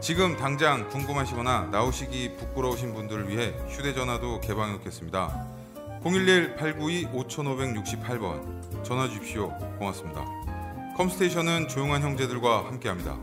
지금 당장 궁금하시거나 나오시기 부끄러우신 분들을 위해 휴대전화도 개방해 놓겠습니다. 011-892-5568번 전화 주십시오. 고맙습니다. 컴스테이션은 조용한 형제들과 함께합니다.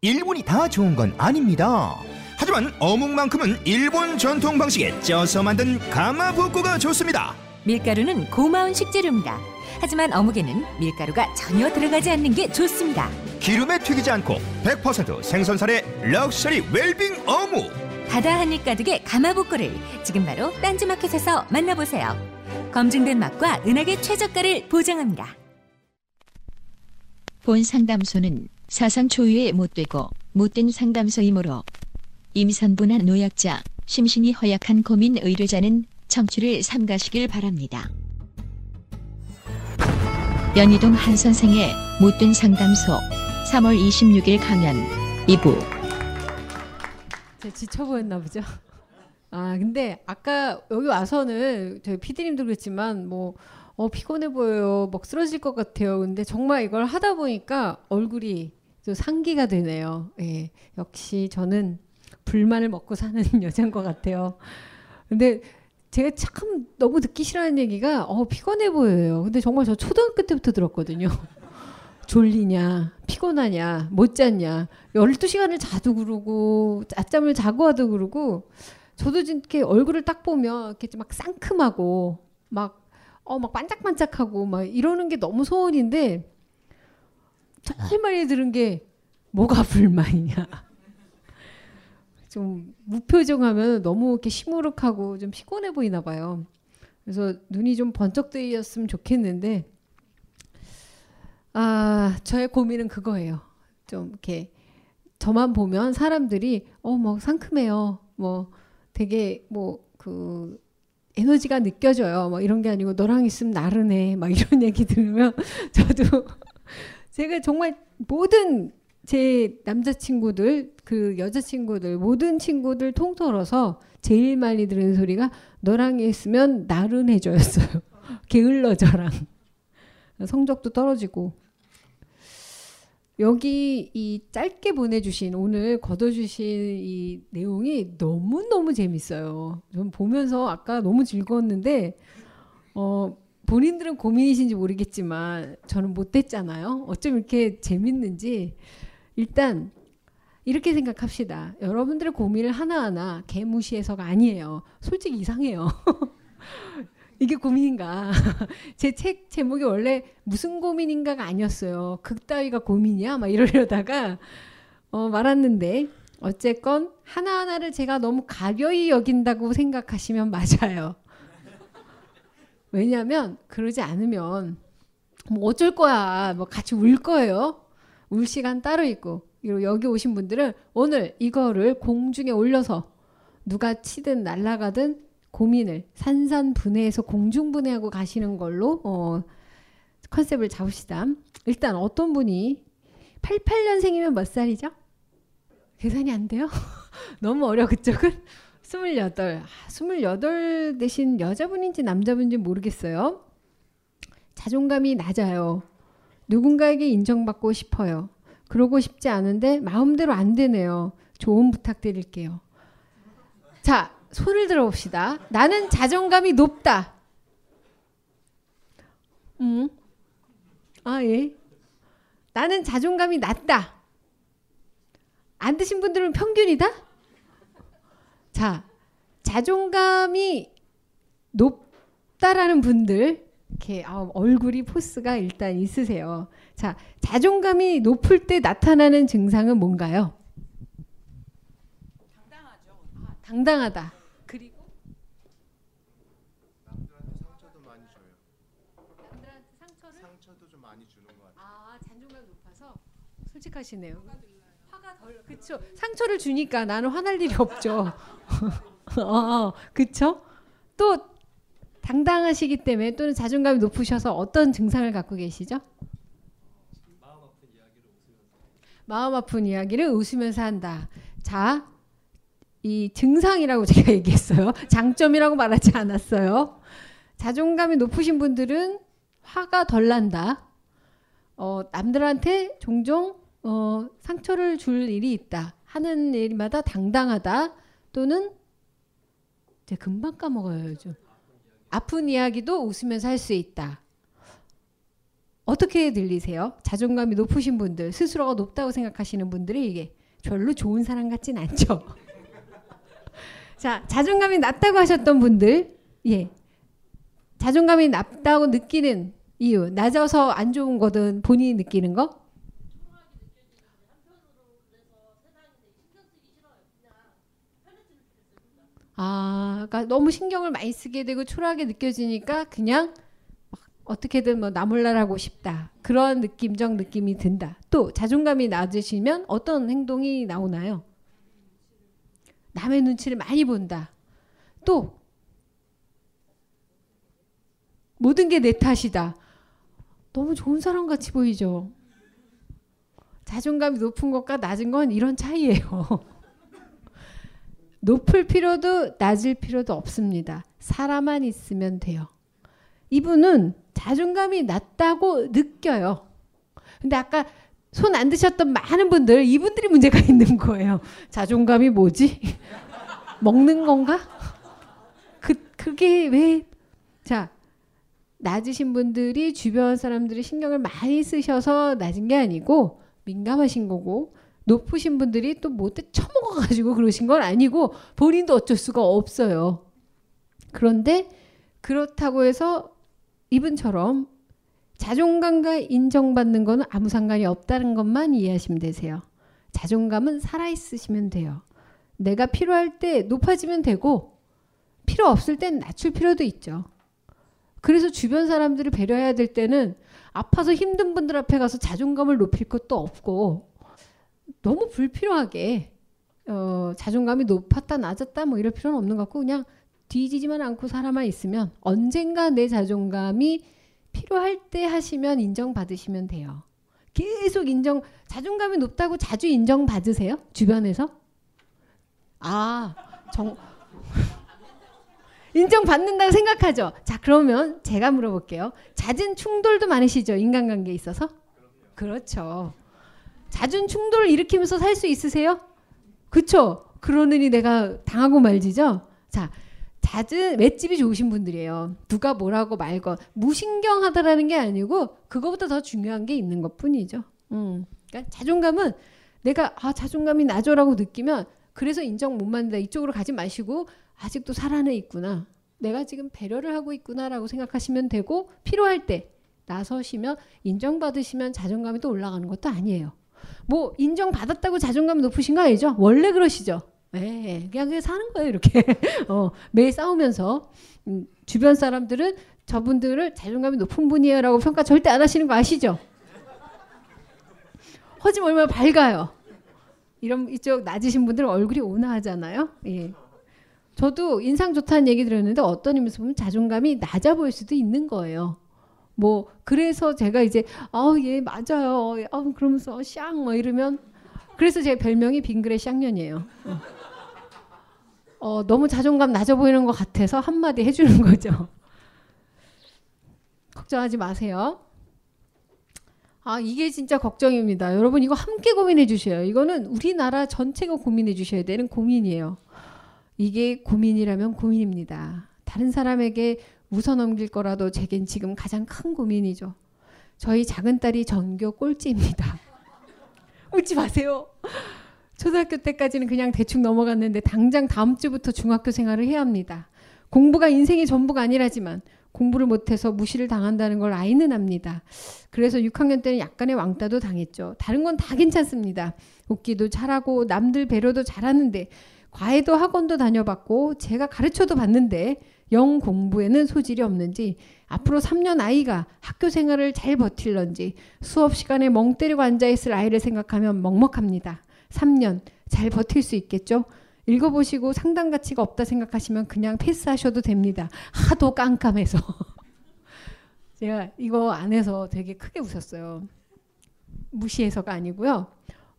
일본이 다 좋은 건 아닙니다. 하지만 어묵만큼은 일본 전통 방식에 쪄서 만든 가마부코가 좋습니다. 밀가루는 고마운 식재료입니다. 하지만 어묵에는 밀가루가 전혀 들어가지 않는 게 좋습니다. 기름에 튀기지 않고 100% 생선살의 럭셔리 웰빙 어묵. 바다 한입 가득의 가마복고를 지금 바로 딴지마켓에서 만나보세요. 검증된 맛과 은하계 최저가를 보장합니다. 본 상담소는 사상 초유의 못되고 못된 상담소이므로 임산부나 노약자, 심신이 허약한 고민 의뢰자는 청취를 삼가시길 바랍니다. 연희동 한 선생의 못된 상담소 3월 26일 강연 2부 제가 지쳐 보였나 보죠. 아 근데 아까 여기 와서는 저희 피디님도 그랬지만 뭐 어, 피곤해 보여요. 막 쓰러질 것 같아요. 근데 정말 이걸 하다 보니까 얼굴이 좀 상기가 되네요. 예. 역시 저는 불만을 먹고 사는 여자인 것 같아요. 근데 제가 참 너무 듣기 싫어하는 얘기가 어, 피곤해 보여요. 근데 정말 저 초등학교 때부터 들었거든요. 졸리냐, 피곤하냐, 못 잤냐, 12시간을 자도 그러고, 낮잠을 자고 와도 그러고, 저도 이렇게 얼굴을 딱 보면 이렇게 좀막 상큼하고, 막, 어, 막 반짝반짝하고, 막 이러는 게 너무 소원인데, 제일 많이 들은 게, 뭐가 불만이냐. 좀 무표정하면 너무 이렇게 시무룩하고 좀 피곤해 보이나 봐요. 그래서 눈이 좀 번쩍 뜨였으면 좋겠는데, 아, 저의 고민은 그거예요. 좀 이렇게 저만 보면 사람들이 어, 뭐 상큼해요. 뭐 되게 뭐 그 에너지가 느껴져요. 뭐 이런 게 아니고 너랑 있으면 나른해. 막 이런 얘기 들으면 저도 제가 정말 모든 제 남자친구들, 그 여자친구들, 모든 친구들 통틀어서 제일 많이 들은 소리가 너랑 있으면 나른해져였어요. 게을러져랑. 성적도 떨어지고. 여기 이 짧게 보내주신 오늘 걷어주신 이 내용이 너무 너무 재밌어요. 좀 보면서 아까 너무 즐거웠는데, 어, 본인들은 고민이신지 모르겠지만 저는 못됐잖아요. 어쩜 이렇게 재밌는지. 일단 이렇게 생각합시다. 여러분들의 고민을 하나하나 개무시해서가 아니에요. 솔직히 이상해요. 이게 고민인가? 제 책 제목이 원래 무슨 고민인가가 아니었어요. 극 따위가 고민이야? 막 이러려다가 어, 말았는데 어쨌건 하나하나를 제가 너무 가벼이 여긴다고 생각하시면 맞아요. 왜냐하면 그러지 않으면 뭐 어쩔 거야. 뭐 같이 울 거예요. 울 시간 따로 있고. 그리고 여기 오신 분들은 오늘 이거를 공중에 올려서 누가 치든 날아가든 고민을 산산분해해서 공중분해하고 가시는 걸로 어, 컨셉을 잡읍시다. 일단 어떤 분이 88년생이면 몇 살이죠? 계산이 안 돼요? 너무 어려 그쪽은? 28. 아, 28 대신 여자분인지 남자분인지 모르겠어요. 자존감이 낮아요. 누군가에게 인정받고 싶어요. 그러고 싶지 않은데 마음대로 안 되네요. 조언 부탁드릴게요. 자, 손을 들어봅시다. 나는 자존감이 높다. 음. 아, 예. 나는 자존감이 낮다. 안 드신 분들은 평균이다? 자, 자존감이 높다라는 분들, 이렇게 아, 얼굴이 포스가 일단 있으세요. 자, 자존감이 높을 때 나타나는 증상은 뭔가요? 당당하죠. 아, 당당하다. 그리고 남들한테 상처도 많이 줘요. 남들한테 상처를 상처도 좀 많이 주는 것 같아요. 아 자존감 높아서 솔직하시네요. 화가 덜 그쵸 상처를 주니까 나는 화날 일이 없죠. 어, 그쵸? 또 당당하시기 때문에 또는 자존감이 높으셔서 어떤 증상을 갖고 계시죠? 마음 아픈 이야기를 웃으면서 한다. 자, 이 증상이라고 제가 얘기했어요. 장점이라고 말하지 않았어요. 자존감이 높으신 분들은 화가 덜 난다. 어, 남들한테 종종 어, 상처를 줄 일이 있다. 하는 일마다 당당하다. 또는 이제 금방 까먹어요 요즘. 아픈 이야기도 웃으면서 할 수 있다. 어떻게 들리세요? 자존감이 높으신 분들, 스스로가 높다고 생각하시는 분들이 이게 별로 좋은 사람 같진 않죠. 자, 자존감이 낮다고 하셨던 분들, 예. 자존감이 낮다고 느끼는 이유, 낮아서 안 좋은 거든 본인이 느끼는 거? 아, 그러니까 너무 신경을 많이 쓰게 되고 초라하게 느껴지니까 그냥 막 어떻게든 뭐 나몰라라고 싶다. 그런 느낌적 느낌이 든다. 또 자존감이 낮으시면 어떤 행동이 나오나요? 남의 눈치를 많이 본다. 또 모든 게 내 탓이다. 너무 좋은 사람 같이 보이죠. 자존감이 높은 것과 낮은 건 이런 차이예요. 높을 필요도 낮을 필요도 없습니다. 살아만 있으면 돼요. 이분은 자존감이 낮다고 느껴요. 근데 아까 손 안 드셨던 많은 분들 이분들이 문제가 있는 거예요. 자존감이 뭐지? 먹는 건가? 그 그게 왜 자, 낮으신 분들이 주변 사람들이 신경을 많이 쓰셔서 낮은 게 아니고 민감하신 거고 높으신 분들이 또 못돼 처먹어가지고 그러신 건 아니고 본인도 어쩔 수가 없어요. 그런데 그렇다고 해서 이분처럼 자존감과 인정받는 거는 아무 상관이 없다는 것만 이해하시면 되세요. 자존감은 살아있으시면 돼요. 내가 필요할 때 높아지면 되고 필요 없을 땐 낮출 필요도 있죠. 그래서 주변 사람들을 배려해야 될 때는 아파서 힘든 분들 앞에 가서 자존감을 높일 것도 없고 너무 불필요하게 어, 자존감이 높았다 낮았다 뭐 이럴 필요는 없는 것 같고 그냥 뒤지지만 않고 살아만 있으면 언젠가 내 자존감이 필요할 때 하시면 인정받으시면 돼요. 계속 인정 자존감이 높다고 자주 인정받으세요? 주변에서? 아, 정 인정받는다고 생각하죠. 자, 그러면 제가 물어볼게요. 잦은 충돌도 많으시죠? 인간관계에 있어서? 그렇죠. 잦은 충돌을 일으키면서 살 수 있으세요? 그쵸? 그러느니 내가 당하고 말지죠? 자, 잦은 맷집이 좋으신 분들이에요. 누가 뭐라고 말건 무신경하다라는 게 아니고 그거보다 더 중요한 게 있는 것 뿐이죠. 음. 그러니까 자존감은 내가 아 자존감이 낮아라고 느끼면 그래서 인정 못 받는다 이쪽으로 가지 마시고 아직도 살아내 있구나. 내가 지금 배려를 하고 있구나라고 생각하시면 되고 필요할 때 나서시면 인정받으시면 자존감이 또 올라가는 것도 아니에요. 뭐 인정받았다고 자존감 높으신 거 아니죠? 원래 그러시죠? 네, 그냥 그냥 사는 거예요 이렇게 어, 매일 싸우면서 음, 주변 사람들은 저분들을 자존감이 높은 분이에요라고 평가 절대 안 하시는 거 아시죠? 허지면 얼마나 밝아요. 이런 이쪽 낮으신 분들은 얼굴이 온화하잖아요. 예. 저도 인상 좋다는 얘기 들었는데 어떤 의미에서 보면 자존감이 낮아 보일 수도 있는 거예요. 뭐 그래서 제가 이제 아예 맞아요. 아 그러면서 샹뭐 이러면 그래서 제 별명이 빙그레 샹년이에요. 어. 어, 너무 자존감 낮아 보이는 것 같아서 한마디 해주는 거죠. 걱정하지 마세요. 아, 이게 진짜 걱정입니다. 여러분, 이거 함께 고민해 주셔요. 이거는 우리나라 전체가 고민해 주셔야 되는 고민이에요. 이게 고민이라면 고민입니다. 다른 사람에게 웃어 넘길 거라도 제겐 지금 가장 큰 고민이죠. 저희 작은 딸이 전교 꼴찌입니다. 웃지 마세요. 초등학교 때까지는 그냥 대충 넘어갔는데 당장 다음 주부터 중학교 생활을 해야 합니다. 공부가 인생의 전부가 아니라지만 공부를 못해서 무시를 당한다는 걸 아이는 압니다. 그래서 6학년 때는 약간의 왕따도 당했죠. 다른 건 다 괜찮습니다. 웃기도 잘하고 남들 배려도 잘하는데 과외도 학원도 다녀봤고 제가 가르쳐도 봤는데 영 공부에는 소질이 없는지 앞으로 3년 아이가 학교 생활을 잘 버틸런지 수업 시간에 멍 때리고 앉아 있을 아이를 생각하면 먹먹합니다. 3년 잘 버틸 수 있겠죠? 읽어보시고 상당 가치가 없다 생각하시면 그냥 패스하셔도 됩니다. 하도 깜깜해서. 제가 이거 안에서 되게 크게 웃었어요. 무시해서가 아니고요.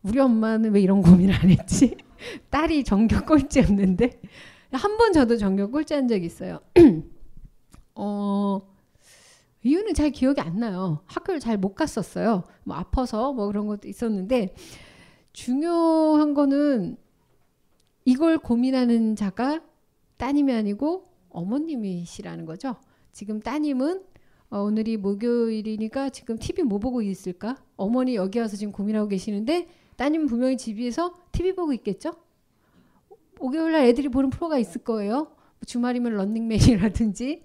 우리 엄마는 왜 이런 고민을 안 했지? 딸이 전교 꼴찌였는데 한 번 저도 전교 꼴찌한 적 있어요. 어, 이유는 잘 기억이 안 나요. 학교를 잘 못 갔었어요. 뭐 아파서 뭐 그런 것도 있었는데 중요한 거는 이걸 고민하는 자가 따님이 아니고 어머님이시라는 거죠. 지금 따님은 어, 오늘이 목요일이니까 지금 TV 뭐 보고 있을까? 어머니 여기 와서 지금 고민하고 계시는데 따님 분명히 집에서 TV 보고 있겠죠? 5개월 날 애들이 보는 프로가 있을 거예요. 뭐 주말이면 런닝맨이라든지.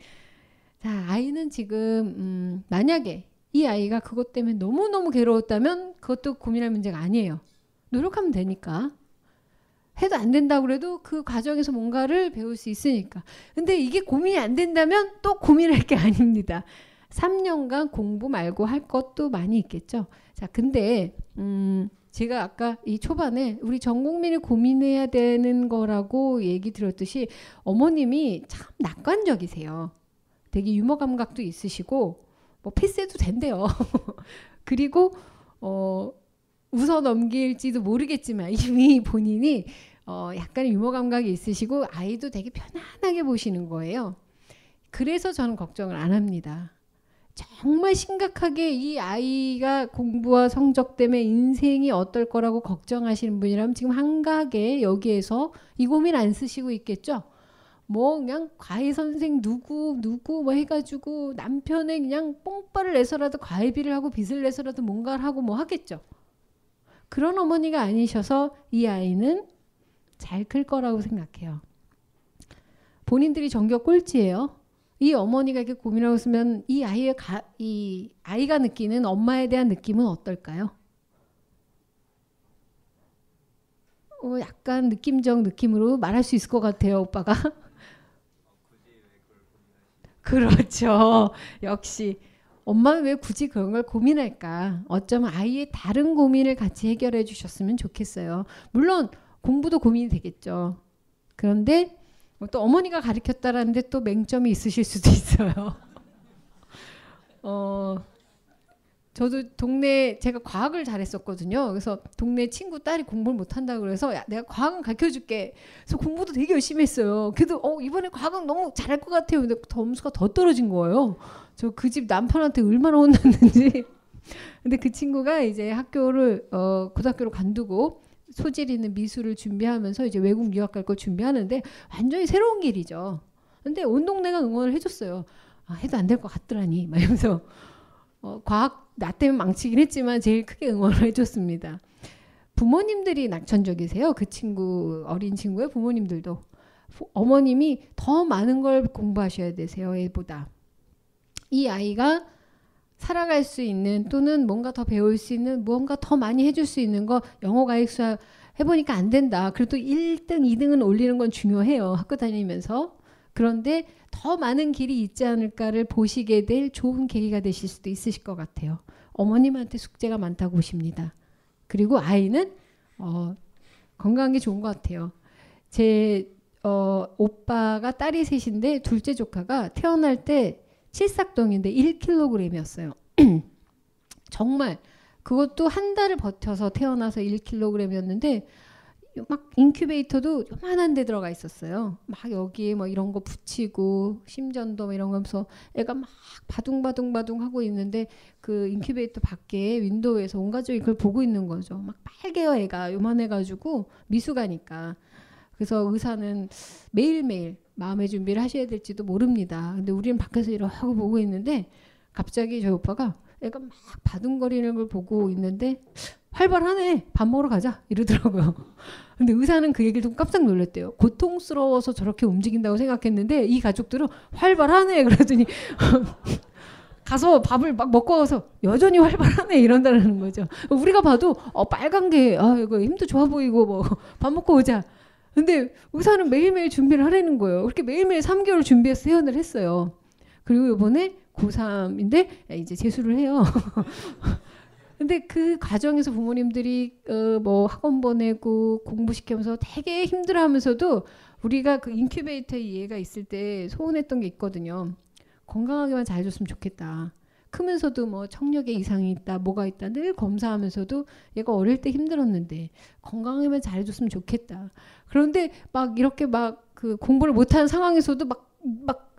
자, 아이는 지금 음, 만약에 이 아이가 그것 때문에 너무너무 괴로웠다면 그것도 고민할 문제가 아니에요. 노력하면 되니까. 해도 안 된다고 그래도 그 과정에서 뭔가를 배울 수 있으니까. 근데 이게 고민이 안 된다면 또 고민할 게 아닙니다. 3년간 공부 말고 할 것도 많이 있겠죠. 자, 근데, 음, 제가 아까 이 초반에 우리 전 국민이 고민해야 되는 거라고 얘기 들었듯이 어머님이 참 낙관적이세요. 되게 유머 감각도 있으시고, 뭐 패스해도 된대요. 그리고, 어, 웃어 넘길지도 모르겠지만 이미 본인이 어, 약간의 유머 감각이 있으시고 아이도 되게 편안하게 보시는 거예요. 그래서 저는 걱정을 안 합니다. 정말 심각하게 이 아이가 공부와 성적 때문에 인생이 어떨 거라고 걱정하시는 분이라면 지금 한가하게 여기에서 이 고민 안 쓰시고 있겠죠? 뭐 그냥 과외 선생 누구 누구 뭐 해가지고 남편의 그냥 뽕빠를 내서라도 과외비를 하고 빚을 내서라도 뭔가를 하고 뭐 하겠죠. 그런 어머니가 아니셔서 이 아이는 잘 클 거라고 생각해요. 본인들이 전교 꼴찌예요. 이 어머니가 이렇게 고민하고 있으면 이 아이의 가, 이 아이가 느끼는 엄마에 대한 느낌은 어떨까요? 어, 약간 느낌적 느낌으로 말할 수 있을 것 같아요, 오빠가. 그렇죠. 역시 엄마는 왜 굳이 그런 걸 고민할까? 어쩌면 아이의 다른 고민을 같이 해결해 주셨으면 좋겠어요. 물론 공부도 고민이 되겠죠. 그런데 또 어머니가 가르쳤다라는데 또 맹점이 있으실 수도 있어요. 어, 저도 동네 제가 과학을 잘했었거든요. 그래서 동네 친구 딸이 공부를 못한다 그래서 야, 내가 과학은 가르쳐 줄게. 그래서 공부도 되게 열심히 했어요. 그래도 어, 이번에 과학은 너무 잘할 것 같아요. 근데 점수가 더 떨어진 거예요. 저 그 집 남편한테 얼마나 혼났는지. 근데 그 친구가 이제 학교를 어, 고등학교로 관두고 소질 있는 미술을 준비하면서 이제 외국 유학 갈걸 준비하는데 완전히 새로운 길이죠. 근데 온 동네가 응원을 해줬어요. 아, 해도 안 될 것 같더라니. 막 이러면서 어, 과학 나 때문에 망치긴 했지만 제일 크게 응원을 해줬습니다. 부모님들이 낙천적이세요. 그 친구 어린 친구의 부모님들도 어머님이 더 많은 걸 공부하셔야 되세요. 애보다 이 아이가 살아갈 수 있는 또는 뭔가 더 배울 수 있는 무언가 더 많이 해줄 수 있는 거 영어 가액 수학 해보니까 안 된다. 그래도 1등, 2등은 올리는 건 중요해요. 학교 다니면서. 그런데 더 많은 길이 있지 않을까를 보시게 될 좋은 계기가 되실 수도 있으실 것 같아요. 어머님한테 숙제가 많다고 보십니다. 그리고 아이는 어, 건강한 게 좋은 것 같아요. 제 어, 오빠가 딸이 셋인데 둘째 조카가 태어날 때 칠삭동인데 1kg이었어요. 정말 그것도 한 달을 버텨서 태어나서 1kg이었는데 막 인큐베이터도 요만한 데 들어가 있었어요. 막 여기에 뭐 이런 거 붙이고 심전도 뭐 이런 거 하면서 애가 막 바둥바둥바둥 하고 있는데 그 인큐베이터 밖에 윈도우에서 온 가족이 그걸 보고 있는 거죠. 막 빨개요 애가 요만해 가지고 미숙하니까. 그래서 의사는 매일매일 마음의 준비를 하셔야 될지도 모릅니다. 근데 우리는 밖에서 이러고 보고 있는데 갑자기 저희 오빠가 애가 막 바둥거리는 걸 보고 있는데 활발하네 밥 먹으러 가자 이러더라고요. 근데 의사는 그 얘기를 듣고 깜짝 놀랐대요. 고통스러워서 저렇게 움직인다고 생각했는데 이 가족들은 활발하네 그러더니 가서 밥을 막 먹고 와서 여전히 활발하네 이런다는 거죠. 우리가 봐도 어 빨간 게 아 이거 힘도 좋아 보이고 뭐 밥 먹고 오자. 근데 의사는 매일매일 준비를 하라는 거예요. 그렇게 매일매일 3개월 준비해서 퇴원을 했어요. 그리고 이번에 고3인데 이제 재수를 해요. 근데 그 과정에서 부모님들이 어, 뭐 학원 보내고 공부시키면서 되게 힘들어 하면서도 우리가 그 인큐베이터 이해가 있을 때 소원했던 게 있거든요. 건강하게만 잘 줬으면 좋겠다. 크면서도 뭐 청력에 이상이 있다, 뭐가 있다 늘 검사하면서도 얘가 어릴 때 힘들었는데 건강하게만 잘해줬으면 좋겠다. 그런데 막 이렇게 막 그 공부를 못하는 상황에서도 막 막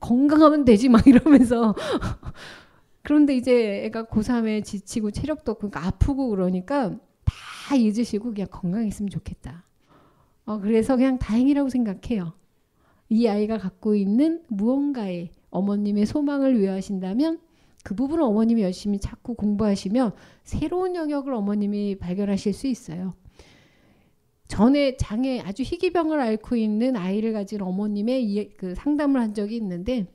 건강하면 되지 막 이러면서 그런데 이제 애가 고3에 지치고 체력도 그러니까 아프고 그러니까 다 잊으시고 그냥 건강했으면 좋겠다. 어, 그래서 그냥 다행이라고 생각해요. 이 아이가 갖고 있는 무언가의 어머님의 소망을 위하신다면 그 부분을 어머님이 열심히 찾고 공부하시면 새로운 영역을 어머님이 발견하실 수 있어요. 전에 장애 아주 희귀병을 앓고 있는 아이를 가진 어머님의 그 상담을 한 적이 있는데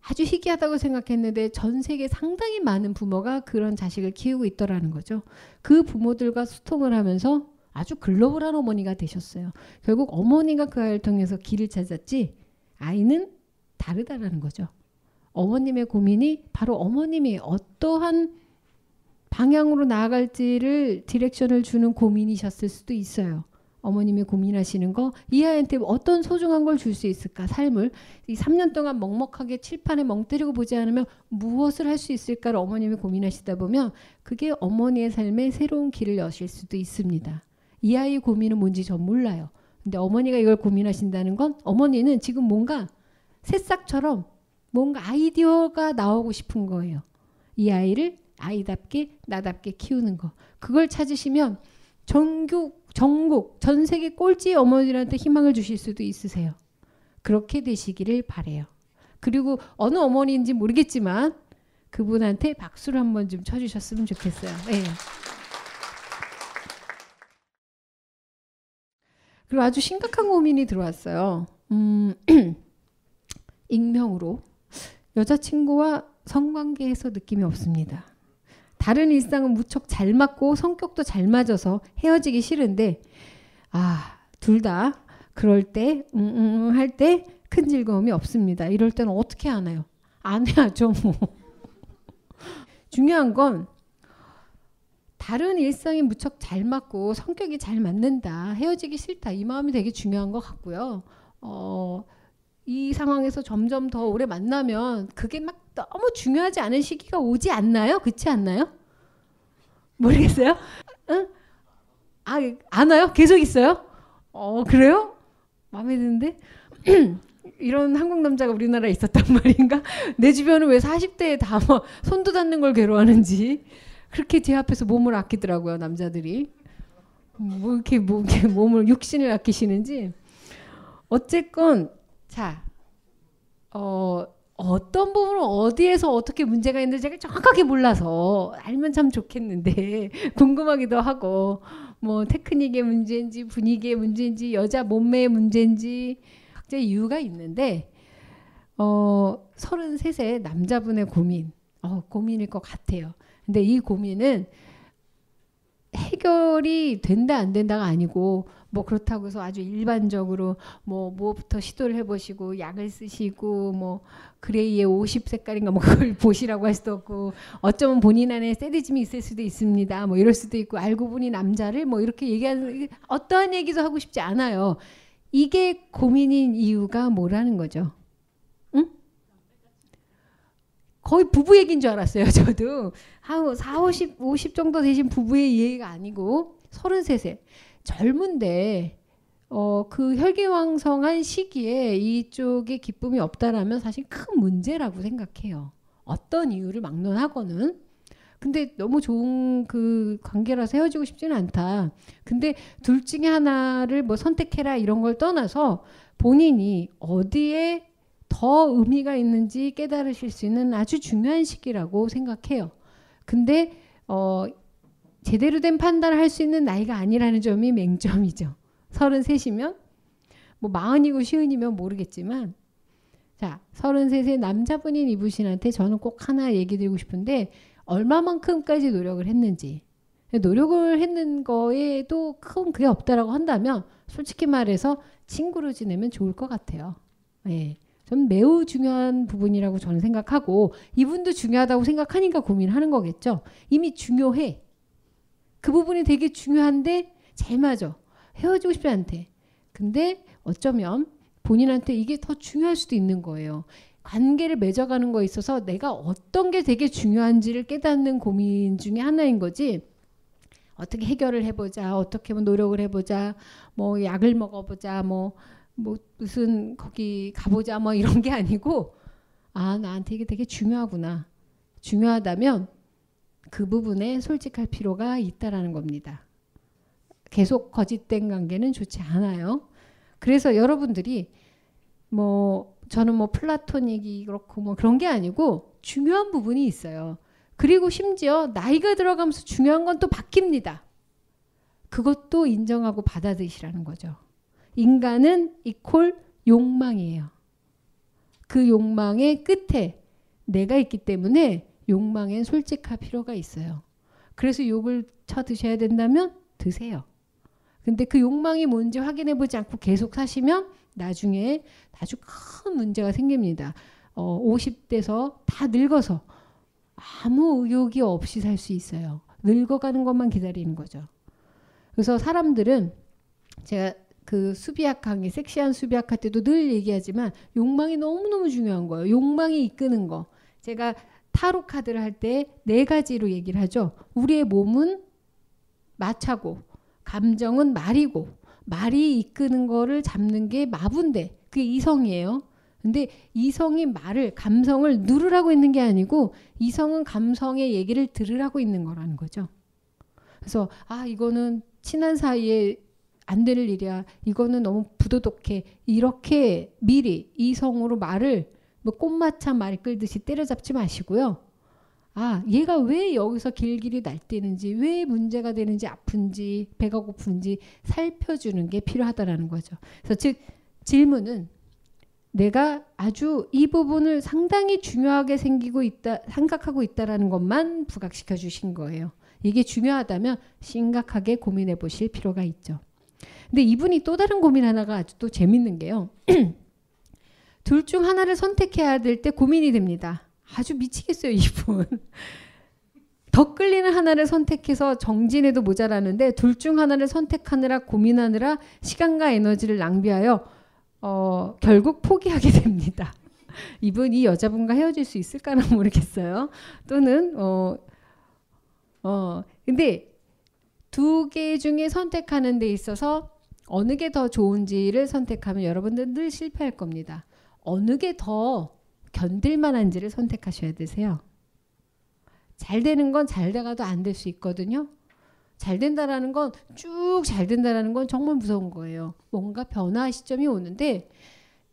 아주 희귀하다고 생각했는데 전 세계 상당히 많은 부모가 그런 자식을 키우고 있더라는 거죠. 그 부모들과 소통을 하면서 아주 글로벌한 어머니가 되셨어요. 결국 어머니가 그 아이를 통해서 길을 찾았지 아이는 다르다라는 거죠. 어머님의 고민이 바로 어머님이 어떠한 방향으로 나아갈지를 디렉션을 주는 고민이셨을 수도 있어요. 어머님이 고민하시는 거 이 아이한테 어떤 소중한 걸 줄 수 있을까 삶을 이 3년 동안 먹먹하게 칠판에 멍 때리고 보지 않으면 무엇을 할 수 있을까를 어머님이 고민하시다 보면 그게 어머니의 삶에 새로운 길을 여실 수도 있습니다. 이 아이의 고민은 뭔지 전 몰라요. 근데 어머니가 이걸 고민하신다는 건 어머니는 지금 뭔가 새싹처럼 뭔가 아이디어가 나오고 싶은 거예요. 이 아이를 아이답게 나답게 키우는 거. 그걸 찾으시면 전국 전국 전 세계 꼴찌 어머니들한테 희망을 주실 수도 있으세요. 그렇게 되시기를 바래요. 그리고 어느 어머니인지 모르겠지만 그분한테 박수를 한번 좀 쳐주셨으면 좋겠어요. 네. 그리고 아주 심각한 고민이 들어왔어요. 음, 익명으로 여자친구와 성관계에서 느낌이 없습니다. 다른 일상은 무척 잘 맞고 성격도 잘 맞아서 헤어지기 싫은데 아, 둘 다 그럴 때 음, 음, 할때 큰 즐거움이 없습니다. 이럴 때는 어떻게 하나요? 안 해야죠, 뭐. 중요한 건 다른 일상이 무척 잘 맞고 성격이 잘 맞는다. 헤어지기 싫다. 이 마음이 되게 중요한 것 같고요. 어, 이 상황에서 점점 더 오래 만나면 그게 막 너무 중요하지 않은 시기가 오지 않나요? 그렇지 않나요? 모르겠어요? 응? 아, 안 와요? 계속 있어요? 어, 그래요? 마음에 드는데? 이런 한국 남자가 우리나라에 있었단 말인가? 내 주변은 왜 40대에 다 뭐 손도 닿는 걸 괴로워하는지 그렇게 제 앞에서 몸을 아끼더라고요 남자들이 뭐 이렇게 뭐 이렇게 몸을 육신을 아끼시는지 어쨌건 자, 어, 어떤 부분은 어디에서 어떻게 문제가 있는지 제가 정확하게 몰라서 알면 참 좋겠는데 궁금하기도 하고 뭐 테크닉의 문제인지 분위기의 문제인지 여자 몸매의 문제인지 각자 이유가 있는데 어, 33세 남자분의 고민, 어, 고민일 것 같아요. 근데 이 고민은 해결이 된다 안 된다가 아니고 뭐 그렇다고 해서 아주 일반적으로 뭐 뭐부터 시도를 해보시고 약을 쓰시고 뭐 그레이의 50 색깔인가 뭐 그걸 보시라고 할 수도 없고 어쩌면 본인 안에 세디즘이 있을 수도 있습니다. 뭐 이럴 수도 있고 알고 보니 남자를 뭐 이렇게 얘기하는 어떠한 얘기도 하고 싶지 않아요. 이게 고민인 이유가 뭐라는 거죠. 응? 거의 부부 얘기인 줄 알았어요. 저도 한 4, 50, 50 정도 되신 부부의 얘기가 아니고 33세 젊은데 어, 그 혈기왕성한 시기에 이쪽에 기쁨이 없다라면 사실 큰 문제라고 생각해요. 어떤 이유를 막론하고는. 근데 너무 좋은 그 관계라서 헤어지고 싶지는 않다. 근데 둘 중에 하나를 뭐 선택해라 이런 걸 떠나서 본인이 어디에 더 의미가 있는지 깨달으실 수 있는 아주 중요한 시기라고 생각해요. 근데 어 제대로 된 판단을 할 수 있는 나이가 아니라는 점이 맹점이죠. 33이면 뭐 마흔이고 시흔이면 모르겠지만 자, 33세 남자분인 이부신한테 저는 꼭 하나 얘기 드리고 싶은데 얼마만큼까지 노력을 했는지 노력을 했는 거에도 큰 그게 없다라고 한다면 솔직히 말해서 친구로 지내면 좋을 것 같아요. 예. 전 매우 중요한 부분이라고 저는 생각하고 이분도 중요하다고 생각하니까 고민하는 거겠죠. 이미 중요해. 그 부분이 되게 중요한데 잘 맞아. 헤어지고 싶지 않대. 근데 어쩌면 본인한테 이게 더 중요할 수도 있는 거예요. 관계를 맺어가는 거에 있어서 내가 어떤 게 되게 중요한지를 깨닫는 고민 중에 하나인 거지. 어떻게 해결을 해보자, 어떻게 뭐 노력을 해보자, 뭐 약을 먹어보자, 뭐, 뭐 무슨 거기 가보자, 뭐 이런 게 아니고, 아, 나한테 이게 되게 중요하구나. 중요하다면 그 부분에 솔직할 필요가 있다라는 겁니다. 계속 거짓된 관계는 좋지 않아요. 그래서 여러분들이 뭐 저는 뭐 플라토닉이 그렇고 뭐 그런 게 아니고 중요한 부분이 있어요. 그리고 심지어 나이가 들어가면서 중요한 건 또 바뀝니다. 그것도 인정하고 받아들이시라는 거죠. 인간은 이콜 욕망이에요. 그 욕망의 끝에 내가 있기 때문에 욕망엔 솔직할 필요가 있어요. 그래서 욕을 쳐 드셔야 된다면 드세요. 근데 그 욕망이 뭔지 확인해 보지 않고 계속 사시면 나중에 아주 큰 문제가 생깁니다. 어, 50대서 다 늙어서 아무 의욕이 없이 살 수 있어요. 늙어가는 것만 기다리는 거죠. 그래서 사람들은 제가 그 수비학 강의, 섹시한 수비학 할 때도 늘 얘기하지만 욕망이 너무너무 중요한 거예요. 욕망이 이끄는 거. 제가 타로 카드를 할 때 네 가지로 얘기를 하죠. 우리의 몸은 마차고, 감정은 말이고, 말이 이끄는 거를 잡는 게 마부인데, 그게 이성이에요. 근데 이성이 말을, 감성을 누르라고 있는 게 아니고, 이성은 감성의 얘기를 들으라고 있는 거라는 거죠. 그래서, 아, 이거는 친한 사이에 안 될 일이야. 이거는 너무 부도덕해. 이렇게 미리 이성으로 말을 뭐 꽃마차 말 끌듯이 때려잡지 마시고요. 아, 얘가 왜 여기서 길길이 날뛰는지, 왜 문제가 되는지, 아픈지, 배가 고픈지 살펴주는 게 필요하다라는 거죠. 그래서 즉, 질문은 내가 아주 이 부분을 상당히 중요하게 생기고 있다, 생각하고 있다라는 것만 부각시켜 주신 거예요. 이게 중요하다면 심각하게 고민해 보실 필요가 있죠. 근데 이분이 또 다른 고민 하나가 아주 또 재밌는 게요. 둘 중 하나를 선택해야 될 때 고민이 됩니다. 아주 미치겠어요, 이분. 더 끌리는 하나를 선택해서 정진해도 모자라는데 둘 중 하나를 선택하느라 고민하느라 시간과 에너지를 낭비하여 어, 결국 포기하게 됩니다. 이분 이 여자분과 헤어질 수 있을까는 모르겠어요. 또는 어, 어 근데 두 개 중에 선택하는 데 있어서 어느 게 더 좋은지를 선택하면 여러분들 늘 실패할 겁니다. 어느 게 더 견딜 만한지를 선택하셔야 되세요. 잘 되는 건 잘 돼가도 안 될 수 있거든요. 잘 된다라는 건 쭉 잘 된다라는 건 정말 무서운 거예요. 뭔가 변화 시점이 오는데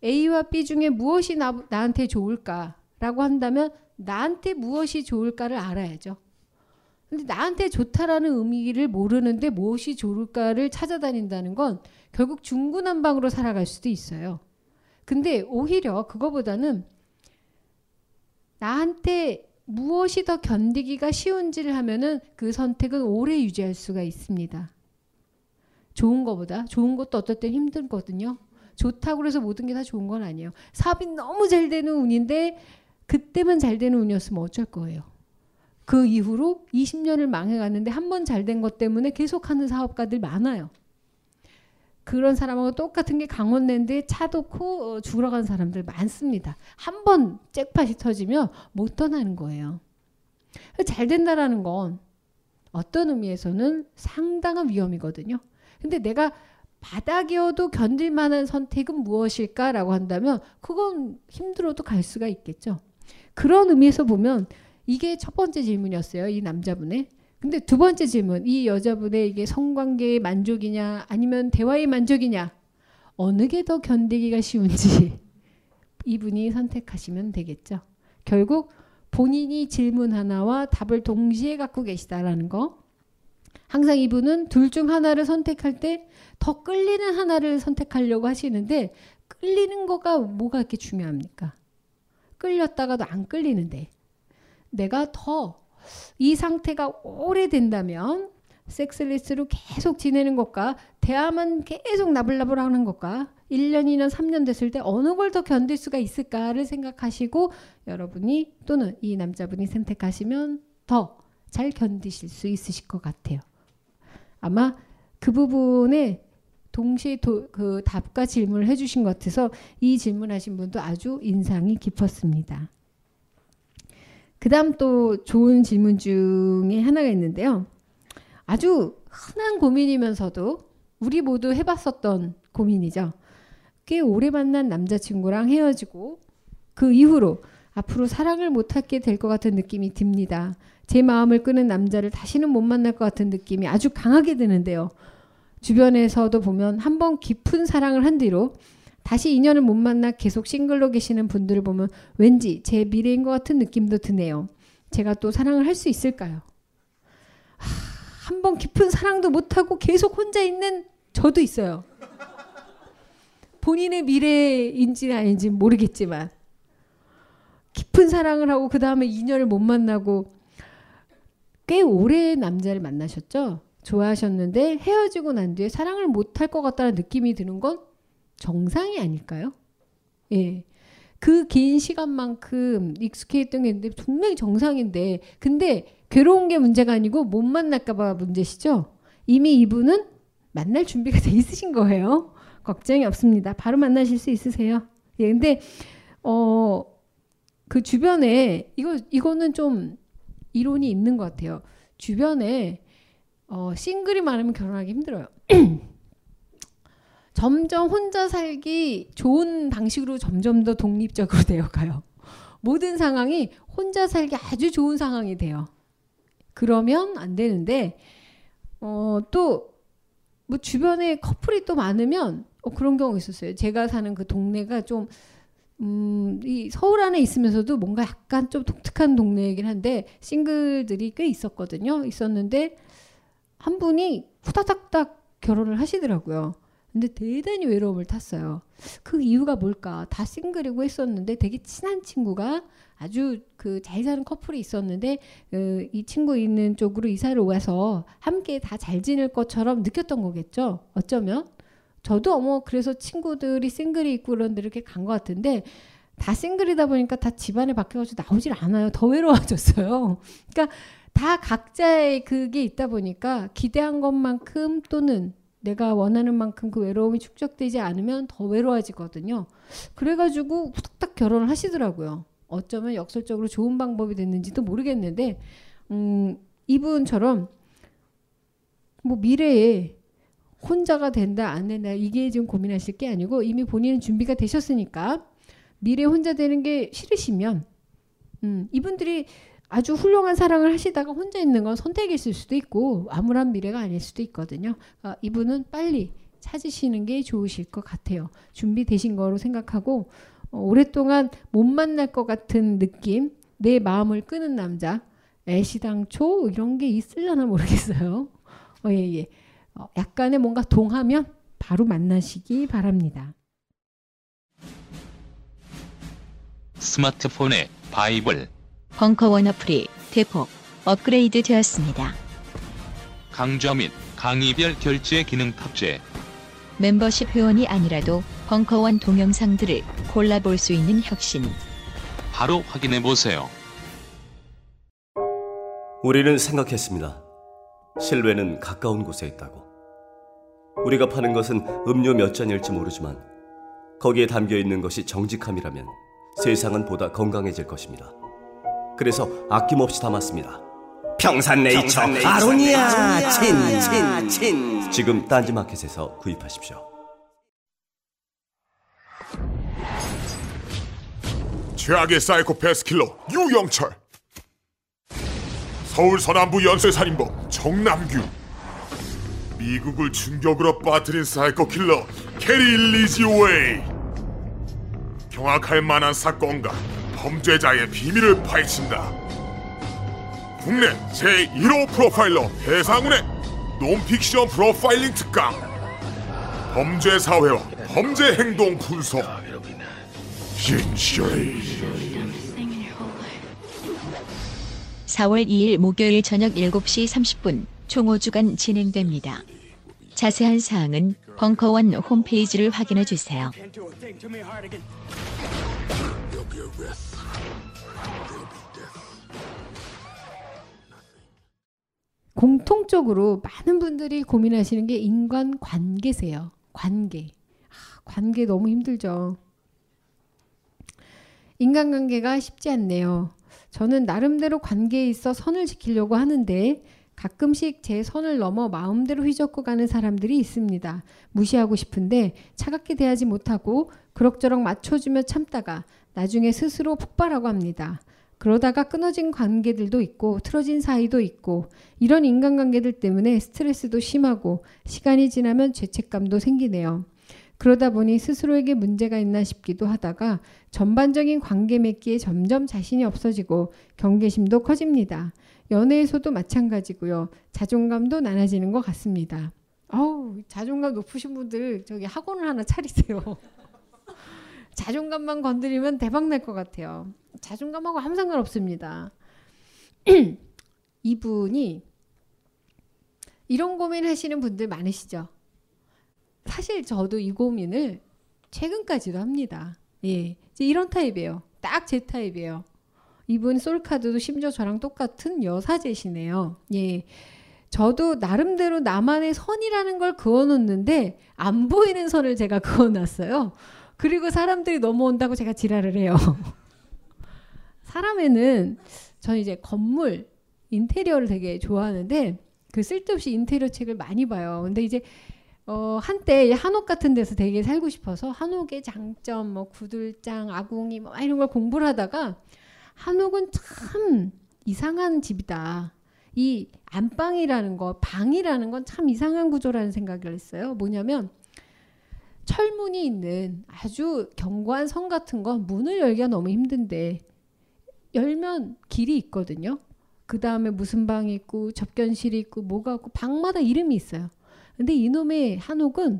A와 B 중에 무엇이 나, 나한테 좋을까라고 한다면 나한테 무엇이 좋을까를 알아야죠. 근데 나한테 좋다라는 의미를 모르는데 무엇이 좋을까를 찾아다닌다는 건 결국 중구난방으로 살아갈 수도 있어요. 근데 오히려 그거보다는 나한테 무엇이 더 견디기가 쉬운지를 하면은 그 선택은 오래 유지할 수가 있습니다. 좋은 거보다 좋은 것도 어떨 땐 힘들거든요. 좋다고 해서 모든 게 다 좋은 건 아니에요. 사업이 너무 잘 되는 운인데 그때만 잘 되는 운이었으면 어쩔 거예요. 그 이후로 20년을 망해갔는데 한 번 잘 된 것 때문에 계속하는 사업가들 많아요. 그런 사람하고 똑같은 게 강원랜드에 차 놓고 어, 죽으러 간 사람들 많습니다. 한 번 잭팟이 터지면 못 떠나는 거예요. 잘 된다라는 건 어떤 의미에서는 상당한 위험이거든요. 근데 내가 바닥이어도 견딜 만한 선택은 무엇일까라고 한다면 그건 힘들어도 갈 수가 있겠죠. 그런 의미에서 보면 이게 첫 번째 질문이었어요. 이 남자분의. 근데 두 번째 질문. 이 여자분의 이게 성관계의 만족이냐 아니면 대화의 만족이냐 어느 게 더 견디기가 쉬운지 이분이 선택하시면 되겠죠. 결국 본인이 질문 하나와 답을 동시에 갖고 계시다라는 거. 항상 이분은 둘 중 하나를 선택할 때 더 끌리는 하나를 선택하려고 하시는데 끌리는 거가 뭐가 그렇게 중요합니까? 끌렸다가도 안 끌리는데 내가 더 이 상태가 오래된다면 섹스리스로 계속 지내는 것과 대화만 계속 나불나불 하는 것과 1년이나 3년 됐을 때 어느 걸 더 견딜 수가 있을까를 생각하시고 여러분이 또는 이 남자분이 선택하시면 더 잘 견디실 수 있으실 것 같아요. 아마 그 부분에 동시에 도, 그 답과 질문을 해주신 것 같아서 이 질문하신 분도 아주 인상이 깊었습니다. 그 다음 또 좋은 질문 중에 하나가 있는데요. 아주 흔한 고민이면서도 우리 모두 해봤었던 고민이죠. 꽤 오래 만난 남자친구랑 헤어지고 그 이후로 앞으로 사랑을 못하게 될 것 같은 느낌이 듭니다. 제 마음을 끄는 남자를 다시는 못 만날 것 같은 느낌이 아주 강하게 드는데요. 주변에서도 보면 한번 깊은 사랑을 한 뒤로 다시 인연을 못 만나 계속 싱글로 계시는 분들을 보면 왠지 제 미래인 것 같은 느낌도 드네요. 제가 또 사랑을 할 수 있을까요? 한 번 깊은 사랑도 못하고 계속 혼자 있는 저도 있어요. 본인의 미래인지 아닌지 모르겠지만 깊은 사랑을 하고 그 다음에 인연을 못 만나고 꽤 오래 남자를 만나셨죠? 좋아하셨는데 헤어지고 난 뒤에 사랑을 못할 것 같다는 느낌이 드는 건 정상이 아닐까요? 예. 그 긴 시간만큼 익숙해있던 게 있는데 분명히 정상인데 근데 괴로운 게 문제가 아니고 못 만날까봐 문제시죠? 이미 이분은 만날 준비가 돼 있으신 거예요. 걱정이 없습니다. 바로 만나실 수 있으세요. 예, 근데 어, 그 주변에 이거 이거는 좀 이론이 있는 것 같아요. 주변에 어, 싱글이 많으면 결혼하기 힘들어요. 점점 혼자 살기 좋은 방식으로 점점 더 독립적으로 되어가요. 모든 상황이 혼자 살기 아주 좋은 상황이 돼요. 그러면 안 되는데 어, 또 뭐 주변에 커플이 또 많으면 어, 그런 경우 있었어요. 제가 사는 그 동네가 좀 음, 이 서울 안에 있으면서도 뭔가 약간 좀 독특한 동네이긴 한데 싱글들이 꽤 있었거든요. 있었는데 한 분이 후다닥닥 결혼을 하시더라고요. 근데 대단히 외로움을 탔어요. 그 이유가 뭘까? 다 싱글이고 했었는데 되게 친한 친구가 아주 그 잘 사는 커플이 있었는데 그 이 친구 있는 쪽으로 이사를 와서 함께 다 잘 지낼 것처럼 느꼈던 거겠죠. 어쩌면 저도 어머 그래서 친구들이 싱글이 있고 그런데 이렇게 간 것 같은데 다 싱글이다 보니까 다 집안에 바뀌어가지고 나오질 않아요. 더 외로워졌어요. 그러니까 다 각자의 그게 있다 보니까 기대한 것만큼 또는 내가 원하는 만큼 그 외로움이 축적되지 않으면 더 외로워지거든요. 그래가지고 후딱딱 결혼을 하시더라고요. 어쩌면 역설적으로 좋은 방법이 됐는지도 모르겠는데, 음, 이분처럼 뭐 미래에 혼자가 된다 안 된다 이게 지금 고민하실 게 아니고 이미 본인은 준비가 되셨으니까 미래 혼자 되는 게 싫으시면 음, 이분들이 아주 훌륭한 사랑을 하시다가 혼자 있는 건 선택이실 수도 있고 암울한 미래가 아닐 수도 있거든요. 아, 이분은 빨리 찾으시는 게 좋으실 것 같아요. 준비되신 거로 생각하고 어, 오랫동안 못 만날 것 같은 느낌, 내 마음을 끄는 남자, 애시당초 이런 게 있을려나 모르겠어요. 어, 예, 예. 어, 약간의 뭔가 동하면 바로 만나시기 바랍니다. 스마트폰에 바이블, 벙커원 어플이 대폭 업그레이드 되었습니다. 강좌 및 강의별 결제 기능 탑재. 멤버십 회원이 아니라도 벙커원 동영상들을 골라볼 수 있는 혁신. 바로 확인해 보세요. 우리는 생각했습니다. 실외는 가까운 곳에 있다고. 우리가 파는 것은 음료 몇 잔일지 모르지만 거기에 담겨 있는 것이 정직함이라면 세상은 보다 건강해질 것입니다. 그래서 아낌없이 담았습니다. 평산네이처, 아로니아. 친, 친, 친. 지금 딴지마켓에서 구입하십시오. 최악의 사이코패스 킬러 유영철. 서울 서남부 연쇄살인범 정남규. 미국을 충격으로 빠뜨린 사이코 킬러 게리 리지웨이. 경악할 만한 사건과 범죄자의 비밀을 파헤친다 국내 제1호 프로파일러 배상훈의 논픽션 프로파일링 특강 범죄 사회와 범죄 행동 분석 진실이 4월 2일 목요일 저녁 7시 30분 총 5주간 진행됩니다. 자세한 사항은 벙커원 홈페이지를 확인해 주세요. 공통적으로 많은 분들이 고민하시는 게 인간 관계세요. 관계. 아, 관계 너무 힘들죠. 인간관계가 쉽지 않네요. 저는 나름대로 관계에 있어 선을 지키려고 하는데 가끔씩 제 선을 넘어 마음대로 휘젓고 가는 사람들이 있습니다. 무시하고 싶은데 차갑게 대하지 못하고 그럭저럭 맞춰주며 참다가 나중에 스스로 폭발하고 합니다. 그러다가 끊어진 관계들도 있고 틀어진 사이도 있고 이런 인간관계들 때문에 스트레스도 심하고 시간이 지나면 죄책감도 생기네요. 그러다 보니 스스로에게 문제가 있나 싶기도 하다가 전반적인 관계 맺기에 점점 자신이 없어지고 경계심도 커집니다. 연애에서도 마찬가지고요. 자존감도 낮아지는 것 같습니다. 어우, 자존감 높으신 분들 저기 학원을 하나 차리세요. 자존감만 건드리면 대박 날 것 같아요. 자존감하고 아무 상관없습니다. 이분이 이런 고민 하시는 분들 많으시죠? 사실 저도 이 고민을 최근까지도 합니다. 예. 이런 타입이에요. 딱 제 타입이에요. 이분 솔카드도 심지어 저랑 똑같은 여사제시네요. 예. 저도 나름대로 나만의 선이라는 걸 그어놓는데 안 보이는 선을 제가 그어놨어요. 그리고 사람들이 넘어온다고 제가 지랄을 해요. 사람에는 저는 이제 건물 인테리어를 되게 좋아하는데 그 쓸데없이 인테리어 책을 많이 봐요. 근데 이제 어, 한때 한옥 같은 데서 되게 살고 싶어서 한옥의 장점, 뭐 구들장, 아궁이 뭐 이런 걸 공부를 하다가 한옥은 참 이상한 집이다. 이 안방이라는 거, 방이라는 건 참 이상한 구조라는 생각을 했어요. 뭐냐면 철문이 있는 아주 견고한 성 같은 건 문을 열기가 너무 힘든데 열면 길이 있거든요. 그 다음에 무슨 방이 있고 접견실이 있고 뭐가 있고 방마다 이름이 있어요. 근데 이놈의 한옥은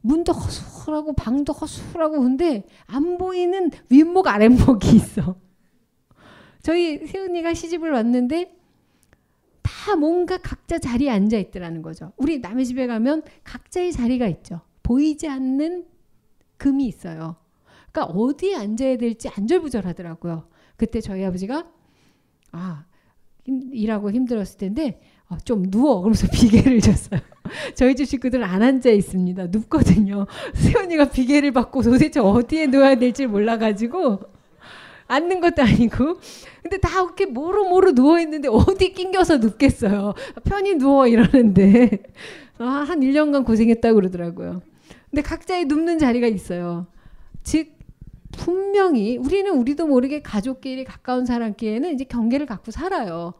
문도 허술하고 방도 허술하고 근데 안 보이는 윗목 아랫목이 있어. 저희 세은이가 시집을 왔는데 다 뭔가 각자 자리에 앉아 있더라는 거죠. 우리 남의 집에 가면 각자의 자리가 있죠. 보이지 않는 금이 있어요. 그러니까 어디에 앉아야 될지 안절부절하더라고요. 그때 저희 아버지가 아 힘, 일하고 힘들었을 텐데 어, 좀 누워 그러면서 비계를 줬어요. 저희 집 식구들 안 앉아 있습니다. 눕거든요. 세연이가 비계를 받고 도대체 어디에 누워야 될지 몰라가지고 앉는 것도 아니고 근데 다 이렇게 모로 모로 누워 있는데 어디 낑겨서 눕겠어요. 편히 누워 이러는데 아, 한 1년간 고생했다고 그러더라고요. 근데 각자의 눕는 자리가 있어요. 즉 분명히 우리는 우리도 모르게 가족끼리 가까운 사람끼리는 이제 경계를 갖고 살아요.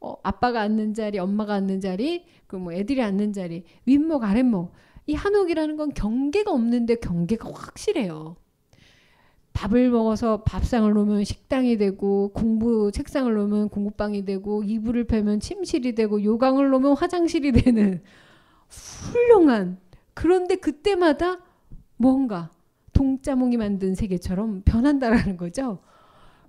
어, 아빠가 앉는 자리, 엄마가 앉는 자리, 그 뭐 애들이 앉는 자리, 윗목, 아랫목. 이 한옥이라는 건 경계가 없는데 경계가 확실해요. 밥을 먹어서 밥상을 놓으면 식당이 되고 공부 책상을 놓으면 공부방이 되고 이불을 펴면 침실이 되고 요강을 놓으면 화장실이 되는 훌륭한 그런데 그때마다 뭔가 동자몽이 만든 세계처럼 변한다라는 거죠.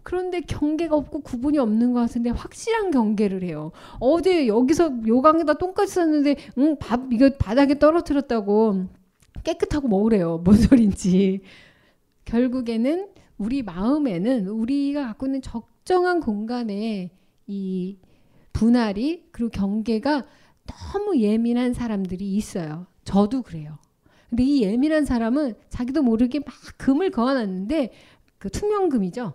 그런데 경계가 없고 구분이 없는 것 같은데 확실한 경계를 해요. 어제 여기서 요강에다 똥까지 쌌는데 응, 밥 이거 바닥에 떨어뜨렸다고 깨끗하고 먹으래요. 뭔 소린지. 결국에는 우리 마음에는 우리가 갖고 있는 적정한 공간에 이 분할이 그리고 경계가 너무 예민한 사람들이 있어요. 저도 그래요. 근데 이 예민한 사람은 자기도 모르게 막 금을 그어놨는데 그 투명금이죠.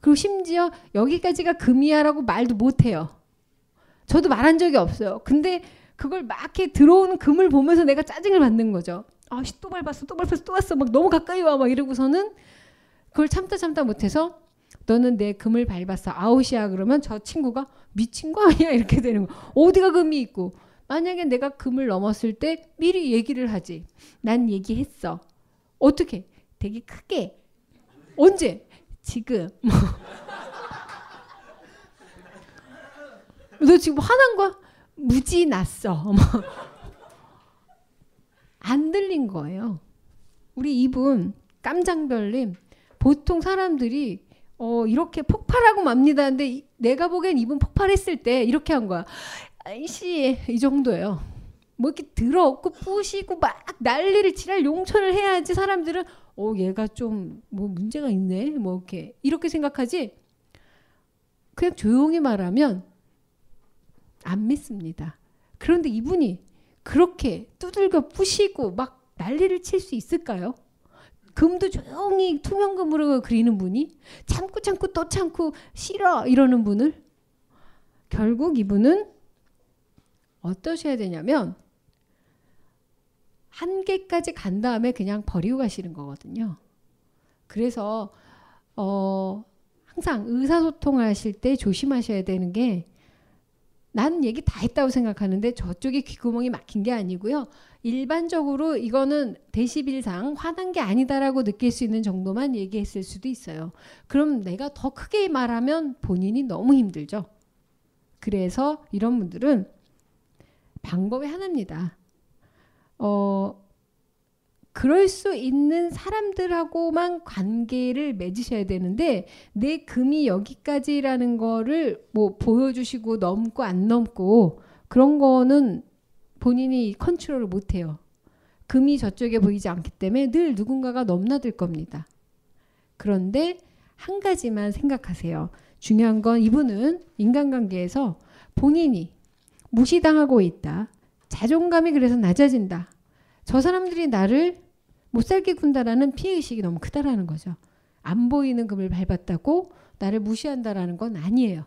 그리고 심지어 여기까지가 금이야라고 말도 못해요. 저도 말한 적이 없어요. 근데 그걸 막 이렇게 들어오는 금을 보면서 내가 짜증을 받는 거죠. 아씨 또 밟았어, 또 밟았어, 또 왔어. 막 너무 가까이 와, 막 이러고서는 그걸 참다 참다 못해서 너는 내 금을 밟았어. 아웃이야. 그러면 저 친구가 미친 거 아니야? 이렇게 되는 거. 어디가 금이 있고. 만약에 내가 금을 넘었을 때 미리 얘기를 하지. 난 얘기했어. 어떻게? 되게 크게. 언제? 지금. 너 지금 화난 거야? 무지 났어. 안 들린 거예요. 우리 이분 깜장별님 보통 사람들이 어 이렇게 폭발하고 맙니다. 근데 내가 보기엔 이분 폭발했을 때 이렇게 한 거야. 아이씨 이 정도예요. 뭐 이렇게 들어없고 부시고 막 난리를 치랄 용천을 해야지 사람들은 어 얘가 좀 뭐 문제가 있네 뭐 이렇게 이렇게 생각하지 그냥 조용히 말하면 안 믿습니다. 그런데 이분이 그렇게 두들겨 부시고 막 난리를 칠 수 있을까요? 금도 조용히 투명금으로 그리는 분이 참고 참고 또 참고 싫어 이러는 분을 결국 이분은 어떠셔야 되냐면 한계까지 간 다음에 그냥 버리고 가시는 거거든요. 그래서 어 항상 의사소통하실 때 조심하셔야 되는 게 나는 얘기 다 했다고 생각하는데 저쪽에 귓구멍이 막힌 게 아니고요. 일반적으로 이거는 데시빌상 화난 게 아니다라고 느낄 수 있는 정도만 얘기했을 수도 있어요. 그럼 내가 더 크게 말하면 본인이 너무 힘들죠. 그래서 이런 분들은 방법이 하나입니다. 어, 그럴 수 있는 사람들하고만 관계를 맺으셔야 되는데 내 금이 여기까지라는 거를 뭐 보여주시고 넘고 안 넘고 그런 거는 본인이 컨트롤을 못 해요. 금이 저쪽에 보이지 않기 때문에 늘 누군가가 넘나들 겁니다. 그런데 한 가지만 생각하세요. 중요한 건 이분은 인간관계에서 본인이 무시당하고 있다. 자존감이 그래서 낮아진다. 저 사람들이 나를 못 살게 군다라는 피해의식이 너무 크다라는 거죠. 안 보이는 금을 밟았다고 나를 무시한다라는 건 아니에요.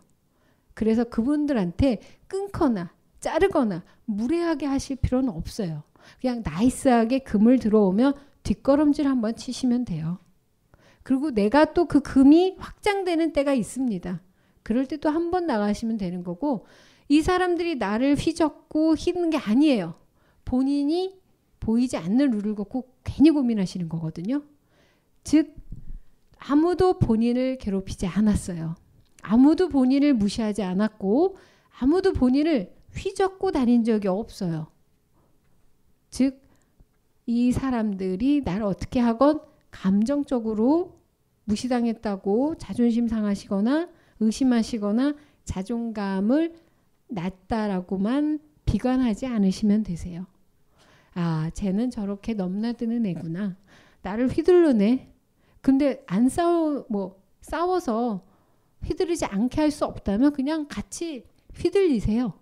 그래서 그분들한테 끊거나 자르거나 무례하게 하실 필요는 없어요. 그냥 나이스하게 금을 들어오면 뒷걸음질 한번 치시면 돼요. 그리고 내가 또 그 금이 확장되는 때가 있습니다. 그럴 때 또 한 번 나가시면 되는 거고 이 사람들이 나를 휘젓고 휘는 게 아니에요. 본인이 보이지 않는 룰을 걷고 괜히 고민하시는 거거든요. 즉 아무도 본인을 괴롭히지 않았어요. 아무도 본인을 무시하지 않았고 아무도 본인을 휘젓고 다닌 적이 없어요. 즉 이 사람들이 나를 어떻게 하건 감정적으로 무시당했다고 자존심 상하시거나 의심하시거나 자존감을 낮다라고만 비관하지 않으시면 되세요. 아, 쟤는 저렇게 넘나드는 애구나. 나를 휘둘르네. 근데 안 싸워 뭐 싸워서 휘두르지 않게 할 수 없다면 그냥 같이 휘둘리세요.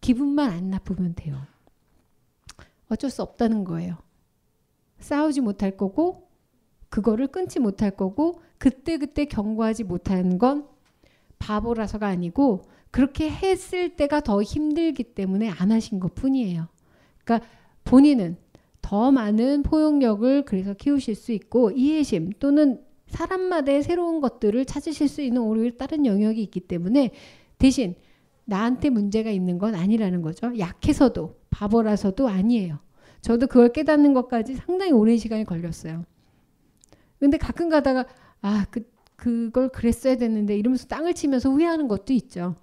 기분만 안 나쁘면 돼요. 어쩔 수 없다는 거예요. 싸우지 못할 거고 그거를 끊지 못할 거고 그때그때 경고하지 못하는 건 바보라서가 아니고 그렇게 했을 때가 더 힘들기 때문에 안 하신 것 뿐이에요. 그러니까 본인은 더 많은 포용력을 그래서 키우실 수 있고 이해심 또는 사람마다의 새로운 것들을 찾으실 수 있는 오히려 다른 영역이 있기 때문에 대신 나한테 문제가 있는 건 아니라는 거죠. 약해서도 바보라서도 아니에요. 저도 그걸 깨닫는 것까지 상당히 오랜 시간이 걸렸어요. 근데 가끔 가다가 아, 그 그걸 그랬어야 됐는데 이러면서 땅을 치면서 후회하는 것도 있죠.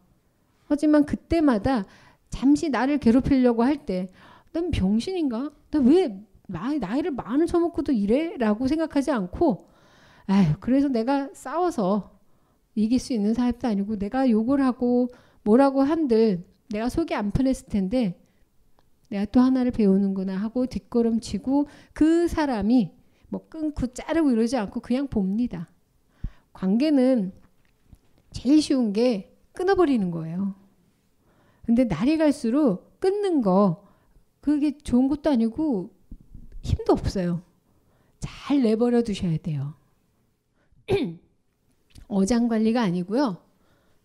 하지만 그때마다 잠시 나를 괴롭히려고 할 때 난 병신인가? 나 왜 나이, 나이를 많은 처먹고도 이래? 라고 생각하지 않고 아유, 그래서 내가 싸워서 이길 수 있는 사람도 아니고 내가 욕을 하고 뭐라고 한들 내가 속이 안 편했을 텐데 내가 또 하나를 배우는구나 하고 뒷걸음치고 그 사람이 뭐 끊고 자르고 이러지 않고 그냥 봅니다. 관계는 제일 쉬운 게 끊어버리는 거예요. 근데 날이 갈수록 끊는 거 그게 좋은 것도 아니고 힘도 없어요. 잘 내버려 두셔야 돼요. 어장 관리가 아니고요.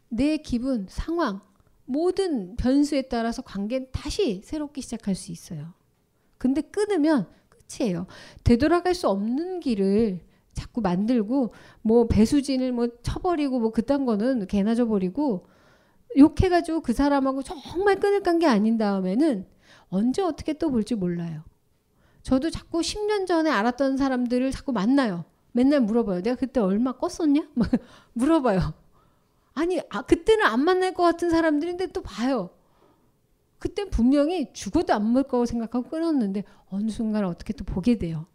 내 기분, 상황, 모든 변수에 따라서 관계는 다시 새롭게 시작할 수 있어요. 근데 끊으면 끝이에요. 되돌아갈 수 없는 길을 자꾸 만들고 뭐 배수진을 뭐 쳐버리고 뭐 그딴 거는 개나 줘버리고 욕해가지고 그 사람하고 정말 끊을 관계 아닌 다음에는 언제 어떻게 또 볼지 몰라요. 저도 자꾸 10년 전에 알았던 사람들을 자꾸 만나요. 맨날 물어봐요. 내가 그때 얼마 껐었냐? 물어봐요. 아니, 아, 그때는 안 만날 것 같은 사람들인데 또 봐요. 그때 분명히 죽어도 안 볼 거라고 생각하고 끊었는데 어느 순간 어떻게 또 보게 돼요.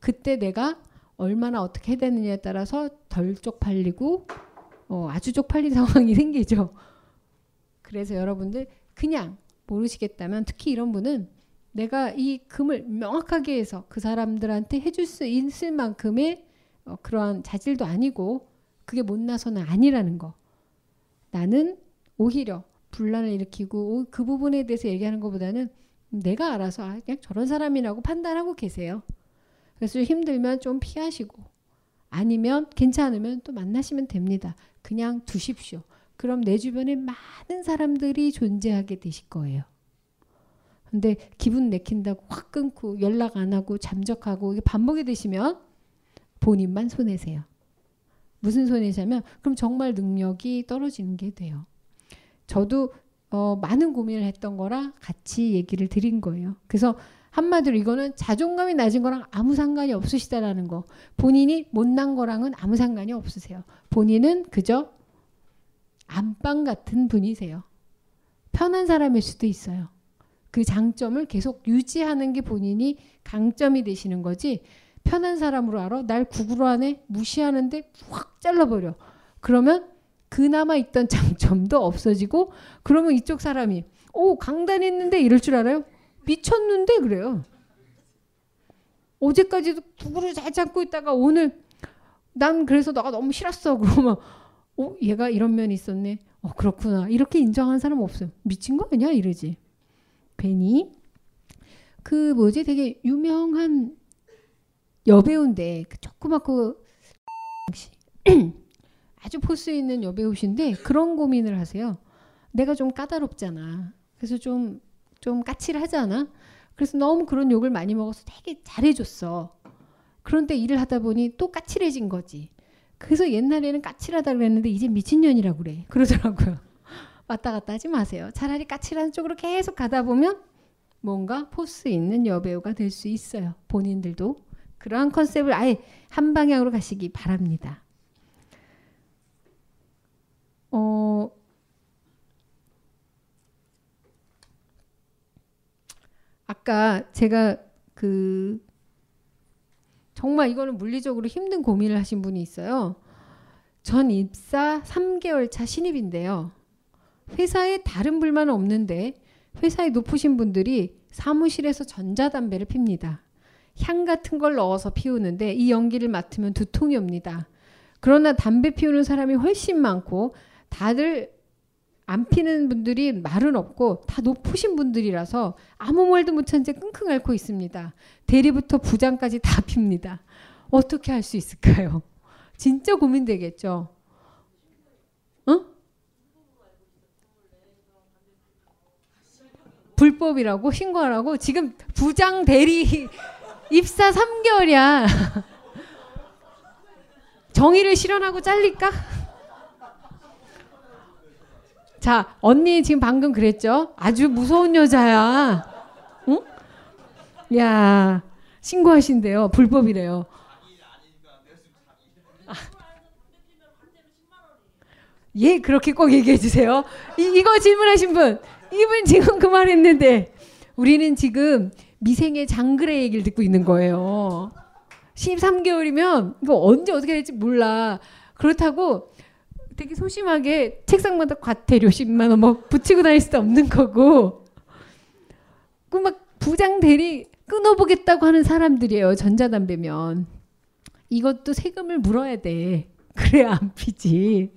그때 내가 얼마나 어떻게 해야 되느냐에 따라서 덜 쪽팔리고 어, 아주 쪽팔린 상황이 생기죠. 그래서 여러분들 그냥 모르시겠다면 특히 이런 분은 내가 이 금을 명확하게 해서 그 사람들한테 해줄 수 있을 만큼의 어, 그러한 자질도 아니고 그게 못나서는 아니라는 거. 나는 오히려 분란을 일으키고 그 부분에 대해서 얘기하는 것보다는 내가 알아서 아, 그냥 저런 사람이라고 판단하고 계세요. 그래서 힘들면 좀 피하시고 아니면 괜찮으면 또 만나시면 됩니다. 그냥 두십시오. 그럼 내 주변에 많은 사람들이 존재하게 되실 거예요. 근데 기분 내킨다고 확 끊고 연락 안 하고 잠적하고 이게 반복이 되시면 본인만 손해세요. 무슨 손해냐면 그럼 정말 능력이 떨어지는 게 돼요. 저도 어, 많은 고민을 했던 거라 같이 얘기를 드린 거예요. 그래서 한마디로 이거는 자존감이 낮은 거랑 아무 상관이 없으시다라는 거. 본인이 못난 거랑은 아무 상관이 없으세요. 본인은 그저 안방 같은 분이세요. 편한 사람일 수도 있어요. 그 장점을 계속 유지하는 게 본인이 강점이 되시는 거지. 편한 사람으로 알아? 날 구구로 하네? 무시하는데 확 잘라버려. 그러면 그나마 있던 장점도 없어지고 그러면 이쪽 사람이 오 강단했는데 이럴 줄 알아요? 미쳤는데 그래요. 어제까지도 구구를 잘 잡고 있다가 오늘 난 그래서 너가 너무 싫었어. 그러면 어 얘가 이런 면이 있었네. 어 그렇구나. 이렇게 인정하는 사람 없어요. 미친 거 아니야 이러지. 괜히 그 뭐지 되게 유명한 여배우인데 그 조그맣고 아주 포스 있는 여배우신데 그런 고민을 하세요. 내가 좀 까다롭잖아. 그래서 좀좀 까칠하잖아. 그래서 너무 그런 욕을 많이 먹어서 되게 잘해줬어. 그런데 일을 하다 보니 또 까칠해진 거지. 그래서 옛날에는 까칠하다 그랬는데 이제 미친년이라고 그래. 그러더라고요. 왔다 갔다 하지 마세요. 차라리 까칠한 쪽으로 계속 가다 보면 뭔가 포스 있는 여배우가 될 수 있어요. 본인들도 그러한 컨셉을 아예 한 방향으로 가시기 바랍니다. 어, 아까 제가 그 정말 이거는 물리적으로 힘든 고민을 하신 분이 있어요. 전 입사 3개월 차 신입인데요. 회사에 다른 불만은 없는데 회사에 높으신 분들이 사무실에서 전자담배를 핍니다. 향 같은 걸 넣어서 피우는데 이 연기를 맡으면 두통이 옵니다. 그러나 담배 피우는 사람이 훨씬 많고 다들 안 피는 분들이 말은 없고 다 높으신 분들이라서 아무 말도 못한 채 끙끙 앓고 있습니다. 대리부터 부장까지 다 핍니다. 어떻게 할 수 있을까요? 진짜 고민되겠죠. 어? 불법이라고 신고하라고 지금 부장 대리 입사 3개월이야. 정의를 실현하고 잘릴까? 자, 언니 지금 방금 그랬죠? 아주 무서운 여자야. 응? 야, 신고하신대요. 불법이래요. 아. 예, 그렇게 꼭 얘기해 주세요. 이, 이거 질문하신 분, 이분 지금 그 말 했는데, 우리는 지금 미생의 장글의 얘기를 듣고 있는 거예요. 13개월이면 이거 언제 어떻게 될지 몰라. 그렇다고 되게 소심하게 책상마다 과태료 10만 원 뭐 붙이고 다닐 수도 없는 거고. 그막 부장 대리 끊어보겠다고 하는 사람들이에요. 전자담배면. 이것도 세금을 물어야 돼. 그래야 안 피지.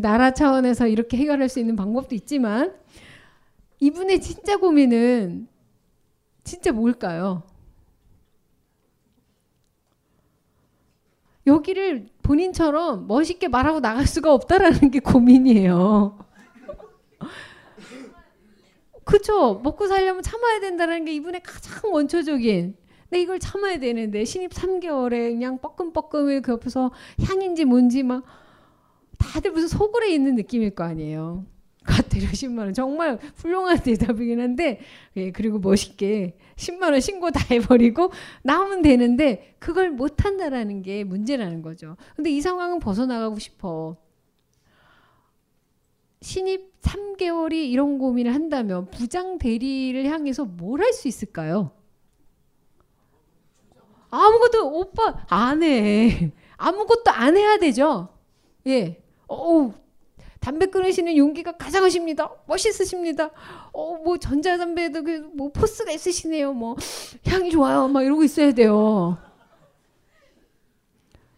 나라 차원에서 이렇게 해결할 수 있는 방법도 있지만 이분의 진짜 고민은 진짜 뭘까요? 여기를 본인처럼 멋있게 말하고 나갈 수가 없다라는 게 고민이에요. 그죠? 먹고 살려면 참아야 된다는 게 이분의 가장 원초적인. 근데 이걸 참아야 되는데 신입 3개월에 그냥 뻐끔뻐끔을 그 옆에서 향인지 뭔지 막 다들 무슨 소굴에 있는 느낌일 거 아니에요. 과태료 10만 원 정말 훌륭한 대답이긴 한데 예, 그리고 멋있게 10만 원 신고 다 해버리고 나오면 되는데 그걸 못 한다라는 게 문제라는 거죠. 근데 이 상황은 벗어나가고 싶어. 신입 3개월이 이런 고민을 한다면 부장 대리를 향해서 뭘 할 수 있을까요? 아무것도 오빠 안 해. 아무것도 안 해야 되죠. 예. 어우 담배 끊으시는 용기가 가장하십니다. 멋있으십니다. 어, 뭐 전자담배도 그뭐 포스가 있으시네요. 뭐 향이 좋아요. 막 이러고 있어야 돼요.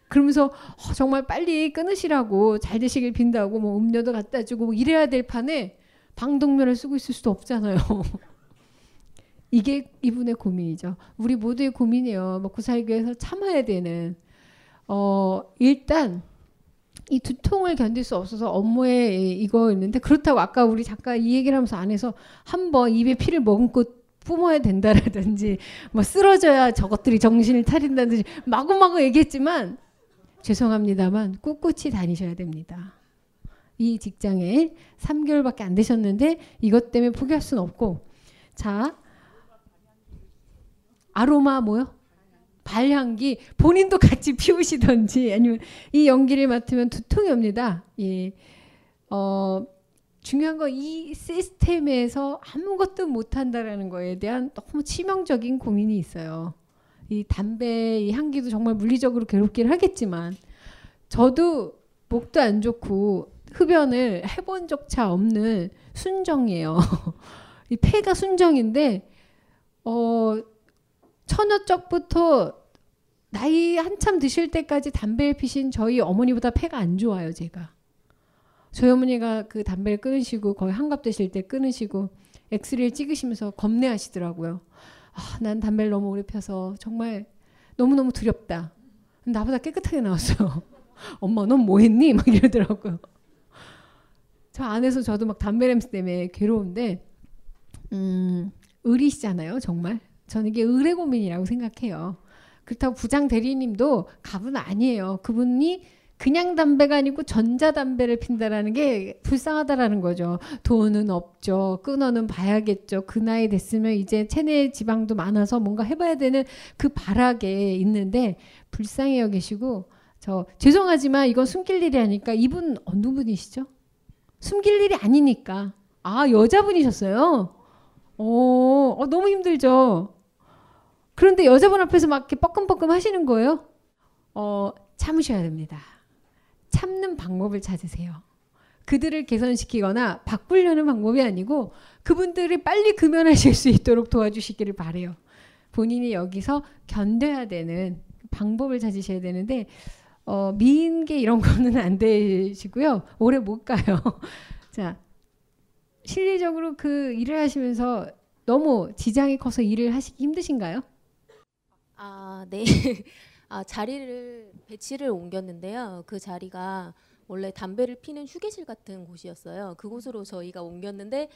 그러면서 어, 정말 빨리 끊으시라고 잘 되시길 빈다고 뭐 음료도 갖다 주고 뭐 이래야 될 판에 방독면을 쓰고 있을 수도 없잖아요. 이게 이분의 고민이죠. 우리 모두의 고민이에요. 먹고 살기 위해서 참아야 되는. 어, 일단 이 두통을 견딜 수 없어서 업무에 이거 있는데 그렇다고 아까 우리 잠깐 이 얘기를 하면서 안에서 한번 입에 피를 머금고 뿜어야 된다라든지 뭐 쓰러져야 저것들이 정신을 차린다든지 마구마구 얘기했지만 죄송합니다만 꿋꿋이 다니셔야 됩니다. 이 직장에 3개월밖에 안 되셨는데 이것 때문에 포기할 수는 없고 자 아로마 뭐요? 발향기 본인도 같이 피우시던지 아니면 이 연기를 맡으면 두통이 옵니다. 예. 어, 중요한 거이 시스템에서 아무것도 못한다라는 거에 대한 너무 치명적인 고민이 있어요. 이 담배 이 향기도 정말 물리적으로 괴롭긴 하겠지만 저도 목도 안 좋고 흡연을 해본 적차 없는 순정이에요. 이 폐가 순정인데 어 처녀 쪽부터 나이 한참 드실 때까지 담배를 피신 저희 어머니보다 폐가 안 좋아요, 제가. 저희 어머니가 그 담배를 끊으시고 거의 한갑 되실 때 끊으시고 엑스레이 찍으시면서 겁내하시더라고요. 아, 난 담배를 너무 오래 펴서 정말 너무너무 두렵다. 나보다 깨끗하게 나왔어요. 엄마, 넌 뭐 했니? 막 이러더라고요. 저 안에서 저도 막 담배 냄새 때문에 괴로운데, 음, 의리시잖아요, 정말. 저는 이게 의뢰 고민이라고 생각해요. 그렇다고 부장 대리님도 갑은 아니에요. 그분이 그냥 담배가 아니고 전자담배를 핀다라는 게 불쌍하다라는 거죠. 돈은 없죠. 끊어는 봐야겠죠. 그 나이 됐으면 이제 체내 지방도 많아서 뭔가 해봐야 되는 그 발악에 있는데 불쌍해 여기시고 저 죄송하지만 이건 숨길 일이 아니까 이분 어느 분이시죠? 숨길 일이 아니니까. 아 여자분이셨어요. 오, 어, 너무 힘들죠. 그런데 여자분 앞에서 막 이렇게 뻐끔뻐끔 하시는 거예요. 어, 참으셔야 됩니다. 참는 방법을 찾으세요. 그들을 개선시키거나 바꾸려는 방법이 아니고 그분들이 빨리 금연하실 수 있도록 도와주시기를 바래요. 본인이 여기서 견뎌야 되는 방법을 찾으셔야 되는데 어, 미인계 이런 거는 안 되시고요. 오래 못 가요. 자, 실리적으로 그 일을 하시면서 너무 지장이 커서 일을 하시기 힘드신가요? 아, 네. 아, 자리를 배치를 옮겼는데요. 그 자리가 원래 담배를 피는 휴게실 같은 곳이었어요. 그곳으로 저희가 옮겼는데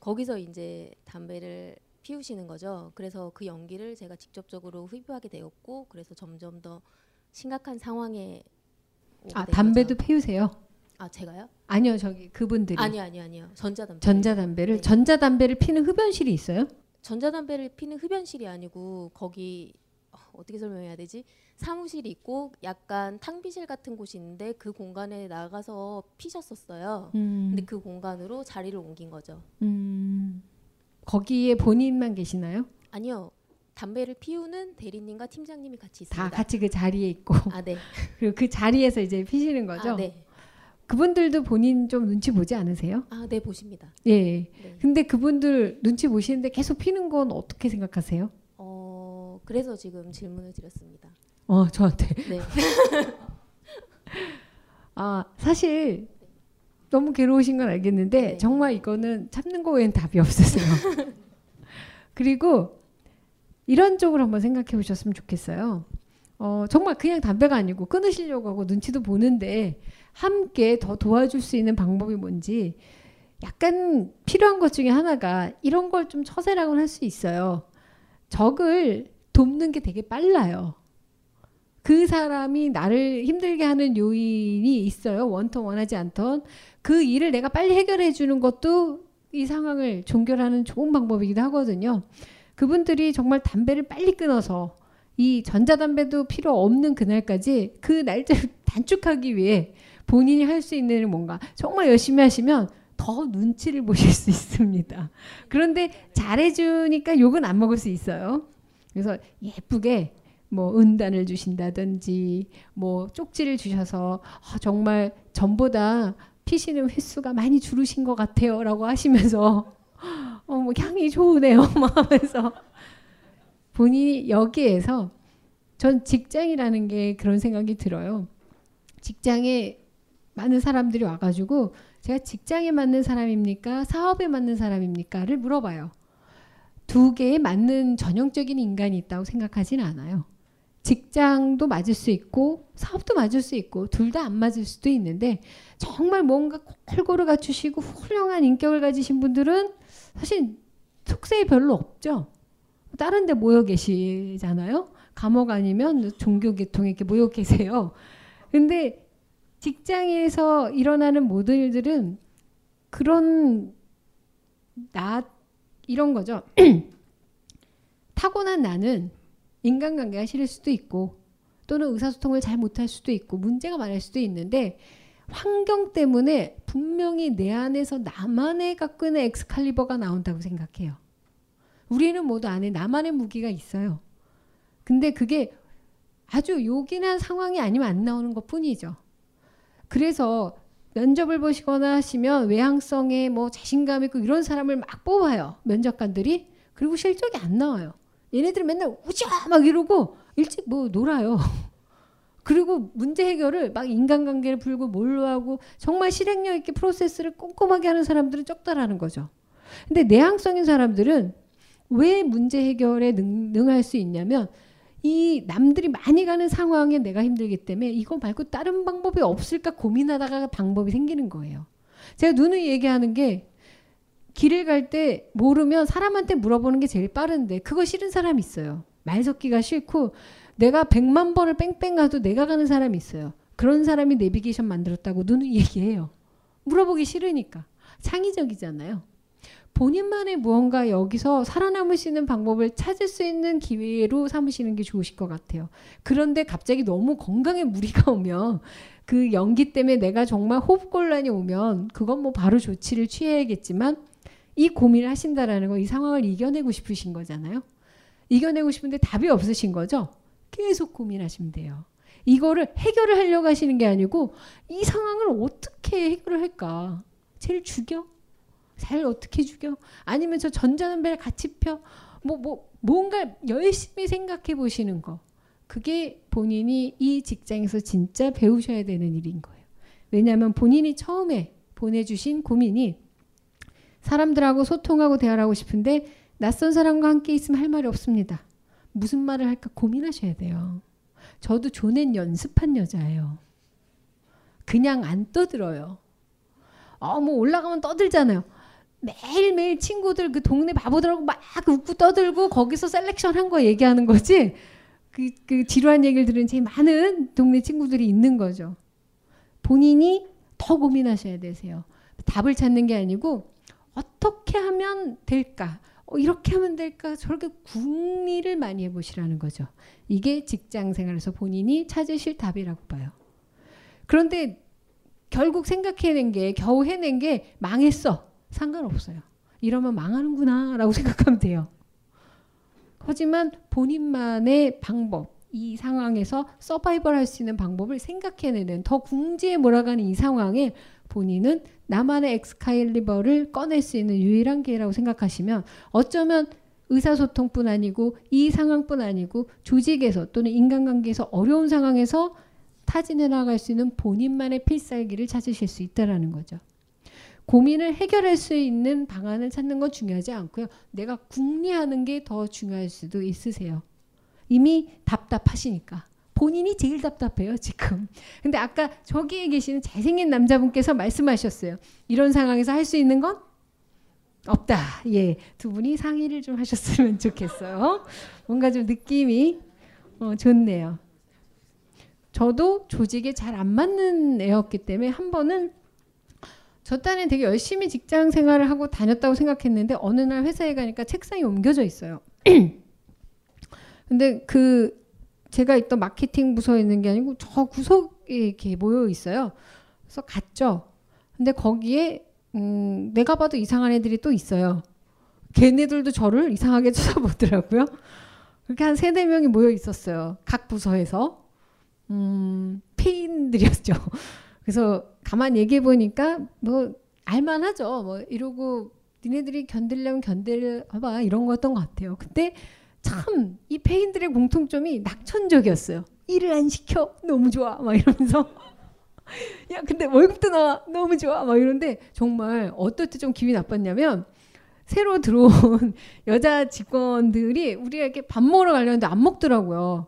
거기서 이제 담배를 피우시는 거죠. 그래서 그 연기를 제가 직접적으로 흡입하게 되었고 그래서 점점 더 심각한 상황에 아, 담배도 거죠. 피우세요? 아, 제가요? 아니요, 저기 그분들이. 아니요, 아니요, 아니요. 전자담배. 전자담배를 네. 전자담배를 피는 흡연실이 있어요? 전자담배를 피는 흡연실이 아니고 거기 어떻게 설명해야 되지? 사무실이 있고 약간 탕비실 같은 곳이 있는데 그 공간에 나가서 피셨었어요. 음. 근데 그 공간으로 자리를 옮긴 거죠. 음. 거기에 본인만 계시나요? 아니요. 담배를 피우는 대리님과 팀장님이 같이 있습니다. 다 같이 그 자리에 있고. 아, 네. 그리고 그 자리에서 이제 피시는 거죠. 아, 네. 그분들도 본인 좀 눈치 보지 않으세요? 아, 네, 보십니다. 예. 근데 그분들 눈치 보시는데 계속 피는 건 어떻게 생각하세요? 어, 그래서 지금 질문을 드렸습니다. 어, 저한테. 네. 아, 사실 너무 괴로우신 건 알겠는데 정말 이거는 참는 거 외엔 답이 없으세요. 그리고 이런 쪽으로 한번 생각해 보셨으면 좋겠어요. 어, 정말 그냥 담배가 아니고 끊으시려고 하고 눈치도 보는데 함께 더 도와줄 수 있는 방법이 뭔지 약간 필요한 것 중에 하나가 이런 걸 좀 처세라고는 할수 있어요. 적을 돕는 게 되게 빨라요. 그 사람이 나를 힘들게 하는 요인이 있어요. 원턴 원하지 않던 그 일을 내가 빨리 해결해 주는 것도 이 상황을 종결하는 좋은 방법이기도 하거든요. 그분들이 정말 담배를 빨리 끊어서 이 전자담배도 필요 없는 그날까지 그 날짜를 단축하기 위해 본인이 할 수 있는 뭔가 정말 열심히 하시면 더 눈치를 보실 수 있습니다. 그런데 잘해주니까 욕은 안 먹을 수 있어요. 그래서 예쁘게 뭐 은단을 주신다든지 뭐 쪽지를 주셔서 아, 정말 전보다 피시는 횟수가 많이 줄으신 것 같아요라고 하시면서 어, 뭐 향이 좋으네요 막 하면서 본인이 여기에서 전 직장이라는 게 그런 생각이 들어요. 직장에 많은 사람들이 와가지고 제가 직장에 맞는 사람입니까? 사업에 맞는 사람입니까?를 물어봐요. 두 개에 맞는 전형적인 인간이 있다고 생각하진 않아요. 직장도 맞을 수 있고 사업도 맞을 수 있고 둘 다 안 맞을 수도 있는데 정말 뭔가 골고루 갖추시고 훌륭한 인격을 가지신 분들은 사실 속세에 별로 없죠. 다른 데 모여 계시잖아요. 감옥 아니면 종교 계통에 이렇게 모여 계세요. 근데 직장에서 일어나는 모든 일들은 그런 나 이런 거죠. 타고난 나는 인간관계가 싫을 수도 있고 또는 의사소통을 잘 못할 수도 있고 문제가 많을 수도 있는데 환경 때문에 분명히 내 안에서 나만의 갖고 있는 엑스칼리버가 나온다고 생각해요. 우리는 모두 안에 나만의 무기가 있어요. 근데 그게 아주 요긴한 상황이 아니면 안 나오는 것 뿐이죠. 그래서 면접을 보시거나 하시면 외향성에 뭐 자신감 있고 이런 사람을 막 뽑아요. 면접관들이. 그리고 실적이 안 나와요. 얘네들 맨날 우자 막 이러고 일찍 뭐 놀아요. 그리고 문제 해결을 막 인간관계를 풀고 뭘로 하고 정말 실행력 있게 프로세스를 꼼꼼하게 하는 사람들은 적다라는 거죠. 근데 내향성인 사람들은 왜 문제 해결에 능, 능할 수 있냐면 이 남들이 많이 가는 상황에 내가 힘들기 때문에 이거 말고 다른 방법이 없을까 고민하다가 방법이 생기는 거예요. 제가 누누이 얘기하는 게 길을 갈 때 모르면 사람한테 물어보는 게 제일 빠른데 그거 싫은 사람 있어요. 말 섞기가 싫고 내가 백만 번을 뺑뺑 가도 내가 가는 사람이 있어요. 그런 사람이 내비게이션 만들었다고 누누이 얘기해요. 물어보기 싫으니까. 창의적이잖아요. 본인만의 무언가 여기서 살아남을 수 있는 방법을 찾을 수 있는 기회로 삼으시는 게 좋으실 것 같아요. 그런데 갑자기 너무 건강에 무리가 오면 그 연기 때문에 내가 정말 호흡곤란이 오면 그건 뭐 바로 조치를 취해야겠지만 이 고민을 하신다라는 건 이 상황을 이겨내고 싶으신 거잖아요. 이겨내고 싶은데 답이 없으신 거죠. 계속 고민하시면 돼요. 이거를 해결을 하려고 하시는 게 아니고 이 상황을 어떻게 해결을 할까? 쟤를 죽여? 잘 어떻게 죽여? 아니면 저 전자담배를 같이 펴? 뭐, 뭐, 뭔가 열심히 생각해 보시는 거. 그게 본인이 이 직장에서 진짜 배우셔야 되는 일인 거예요. 왜냐하면 본인이 처음에 보내주신 고민이 사람들하고 소통하고 대화하고 싶은데 낯선 사람과 함께 있으면 할 말이 없습니다. 무슨 말을 할까 고민하셔야 돼요. 저도 조낸 연습한 여자예요. 그냥 안 떠들어요. 어, 뭐 올라가면 떠들잖아요. 매일매일 친구들 그 동네 바보들하고 막 웃고 떠들고 거기서 selection 한 거 얘기하는 거지. 그, 그 지루한 얘기를 들은 제일 많은 동네 친구들이 있는 거죠. 본인이 더 고민하셔야 되세요. 답을 찾는 게 아니고 어떻게 하면 될까? 어, 이렇게 하면 될까? 저렇게 궁리를 많이 해보시라는 거죠. 이게 직장 생활에서 본인이 찾으실 답이라고 봐요. 그런데 결국 생각해낸 게 겨우 해낸 게 망했어. 상관없어요. 이러면 망하는구나 라고 생각하면 돼요. 하지만 본인만의 방법, 이 상황에서 서바이벌 할 수 있는 방법을 생각해내는 더 궁지에 몰아가는 이 상황에 본인은 나만의 엑스칼리버를 꺼낼 수 있는 유일한 기회라고 생각하시면 어쩌면 의사소통뿐 아니고 이 상황뿐 아니고 조직에서 또는 인간관계에서 어려운 상황에서 타진해 나갈 수 있는 본인만의 필살기를 찾으실 수 있다라는 거죠. 고민을 해결할 수 있는 방안을 찾는 건 중요하지 않고요. 내가 궁리하는 게 더 중요할 수도 있으세요. 이미 답답하시니까. 본인이 제일 답답해요, 지금. 근데 아까 저기에 계시는 잘생긴 남자분께서 말씀하셨어요. 이런 상황에서 할 수 있는 건 없다. 예. 두 분이 상의를 좀 하셨으면 좋겠어요. 뭔가 좀 느낌이 어, 좋네요. 저도 조직에 잘 안 맞는 애였기 때문에 한 번은 저 딴에 되게 열심히 직장 생활을 하고 다녔다고 생각했는데 어느 날 회사에 가니까 책상이 옮겨져 있어요. 근데 그 제가 있던 마케팅 부서에 있는 게 아니고 저 구석에 이렇게 모여 있어요. 그래서 갔죠. 근데 거기에 음, 내가 봐도 이상한 애들이 또 있어요. 걔네들도 저를 이상하게 쳐다보더라고요. 그렇게 한 세네 명이 모여 있었어요. 각 부서에서. 음, 폐인들이었죠. 그래서 가만 얘기해 보니까 뭐 알만하죠. 뭐 이러고 니네들이 견딜려면 견딜봐 이런 거였던 것 같아요. 근데 참이 폐인들의 공통점이 낙천적이었어요. 일을 안 시켜 너무 좋아 막 이러면서 야 근데 월급도 나와 너무 좋아 막 이런데 정말 어떨 때 좀 기분이 나빴냐면 새로 들어온 여자 직원들이 우리에게 밥 먹으러 가려는데 안 먹더라고요.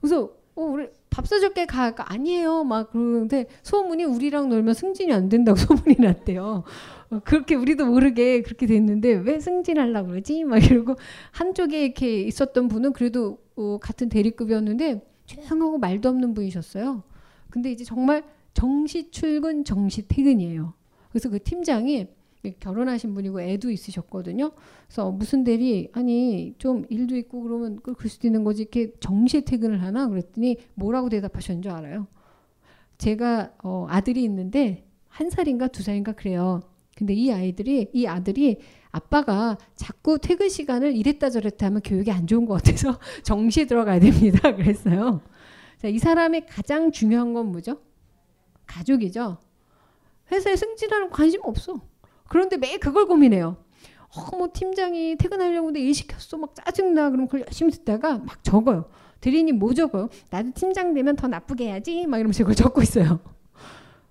그래서 어 우리 밥 사줄게 가 아니에요 막 그러는데 소문이 우리랑 놀면 승진이 안 된다고 소문이 났대요. 어, 그렇게 우리도 모르게 그렇게 됐는데 왜 승진하려고 그러지? 막 이러고 한쪽에 이렇게 있었던 분은 그래도 어, 같은 대리급이었는데 조용하고 말도 없는 분이셨어요. 근데 이제 정말 정시 출근 정시 퇴근이에요. 그래서 그 팀장이 결혼하신 분이고 애도 있으셨거든요. 그래서 무슨 대리 아니 좀 일도 있고 그러면 그럴 수도 있는 거지 이렇게 정시 퇴근을 하나 그랬더니 뭐라고 대답하셨는 줄 알아요? 제가 어, 아들이 있는데 한 살인가 두 살인가 그래요. 근데 이 아이들이 이 아들이 아빠가 자꾸 퇴근 시간을 이랬다 저랬다 하면 교육이 안 좋은 것 같아서 정시에 들어가야 됩니다. 그랬어요. 자, 이 사람의 가장 중요한 건 뭐죠? 가족이죠. 회사에 승진하는 관심 없어. 그런데 매일 그걸 고민해요. 어, 뭐 팀장이 퇴근하려고 근데 일 시켰어. 막 짜증나. 그럼 그걸 열심히 듣다가 막 적어요. 대리님 뭐 적어요? 나도 팀장 되면 더 나쁘게 해야지. 막 이러면서 이걸 적고 있어요.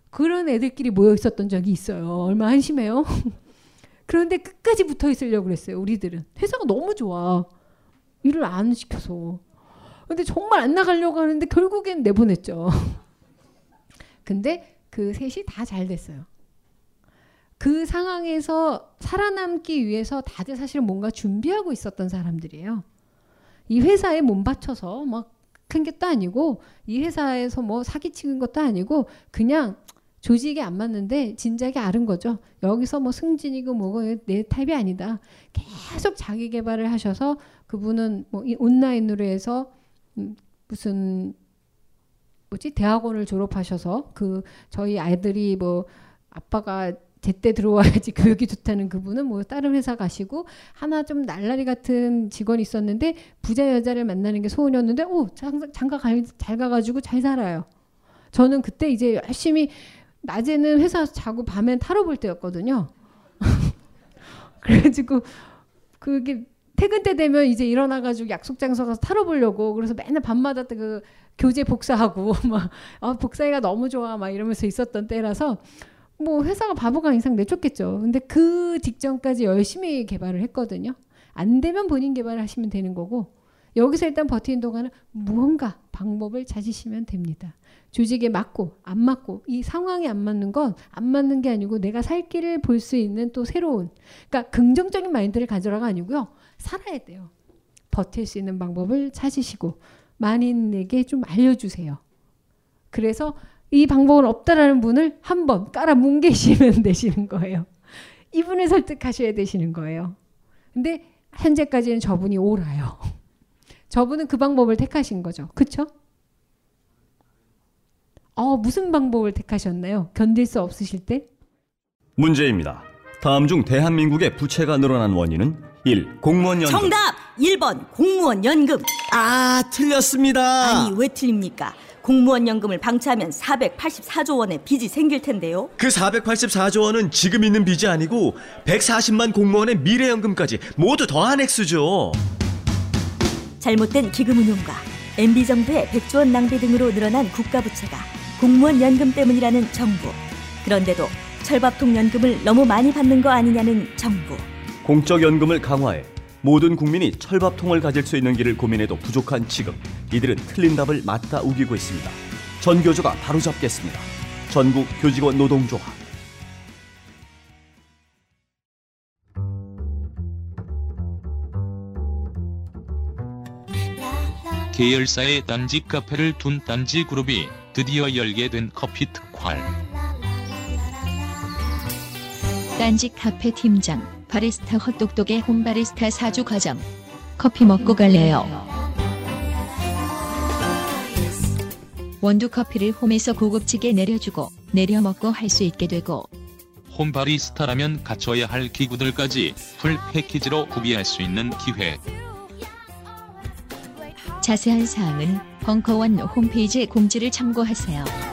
그런 애들끼리 모여 있었던 적이 있어요. 얼마 한심해요. 그런데 끝까지 붙어 있으려고 그랬어요. 우리들은. 회사가 너무 좋아. 일을 안 시켜서. 근데 정말 안 나가려고 하는데 결국엔 내보냈죠. 근데 그 셋이 다 잘 됐어요. 그 상황에서 살아남기 위해서 다들 사실은 뭔가 준비하고 있었던 사람들이에요. 이 회사에 몸 바쳐서 막큰 것도 아니고 이 회사에서 뭐 사기치는 것도 아니고 그냥 조직이 안 맞는데 진작에 아는 거죠. 여기서 뭐 승진이고 뭐고 내 타입이 아니다. 계속 자기 개발을 하셔서 그분은 뭐 온라인으로 해서 음 무슨 뭐지 대학원을 졸업하셔서 그 저희 아이들이 뭐 아빠가 제때 들어와야지 교육이 좋다는 그분은 뭐 다른 회사 가시고 하나 좀 날라리 같은 직원이 있었는데 부자 여자를 만나는 게 소원이었는데 오 장가 잘 가가지고 잘 살아요. 저는 그때 이제 열심히 낮에는 회사 자고 밤엔 타러 볼 때였거든요. 그래가지고 그게 퇴근 때 되면 이제 일어나가지고 약속 장소 가서 타러 보려고 그래서 맨날 밤마다 그 교재 복사하고 막 아, 복사기가 너무 좋아 막 이러면서 있었던 때라서 뭐 회사가 바보가 이상 내쫓겠죠. 근데 그 직전까지 열심히 개발을 했거든요. 안 되면 본인 개발을 하시면 되는 거고 여기서 일단 버티는 동안은 무언가 방법을 찾으시면 됩니다. 조직에 맞고 안 맞고 이 상황에 안 맞는 건 안 맞는 게 아니고 내가 살 길을 볼 수 있는 또 새로운 그러니까 긍정적인 마인드를 가져라가 아니고요. 살아야 돼요. 버틸 수 있는 방법을 찾으시고 만인에게 좀 알려주세요. 그래서 이 방법은 없다라는 분을 한 번 깔아 뭉개시면 되시는 거예요. 이분을 설득하셔야 되시는 거예요. 근데 현재까지는 저분이 옳아요. 저분은 그 방법을 택하신 거죠. 그쵸? 어, 무슨 방법을 택하셨나요? 견딜 수 없으실 때? 문제입니다. 다음 중 대한민국의 부채가 늘어난 원인은 1. 공무원 연금 정답! 1번 공무원 연금. 아, 틀렸습니다. 아니, 왜 틀립니까? 공무원 연금을 방치하면 484조 원의 빚이 생길 텐데요. 그 484조 원은 지금 있는 빚이 아니고 140만 공무원의 미래 연금까지 모두 더한 액수죠. 잘못된 기금 운용과 MB 정부의 100조 원 낭비 등으로 늘어난 국가 부채가 공무원 연금 때문이라는 정부. 그런데도 철밥통 연금을 너무 많이 받는 거 아니냐는 정부. 공적 연금을 강화해 모든 국민이 철밥통을 가질 수 있는 길을 고민해도 부족한 지금 이들은 틀린 답을 맞다 우기고 있습니다. 전 교조가 바로잡겠습니다. 전국 교직원 노동조합 계열사의 딴지 카페를 둔 딴지 그룹이 드디어 열게 된 커피 특활. 딴지 카페 팀장 바리스타 헛똑똑의 홈바리스타 사주 과정 커피 먹고 갈래요. 원두 커피를 홈에서 고급지게 내려주고 내려 먹고 할 수 있게 되고 홈 바리스타라면 갖춰야 할 기구들까지 풀 패키지로 구비할 수 있는 기회. 자세한 사항은 벙커원 홈페이지 공지를 참고하세요.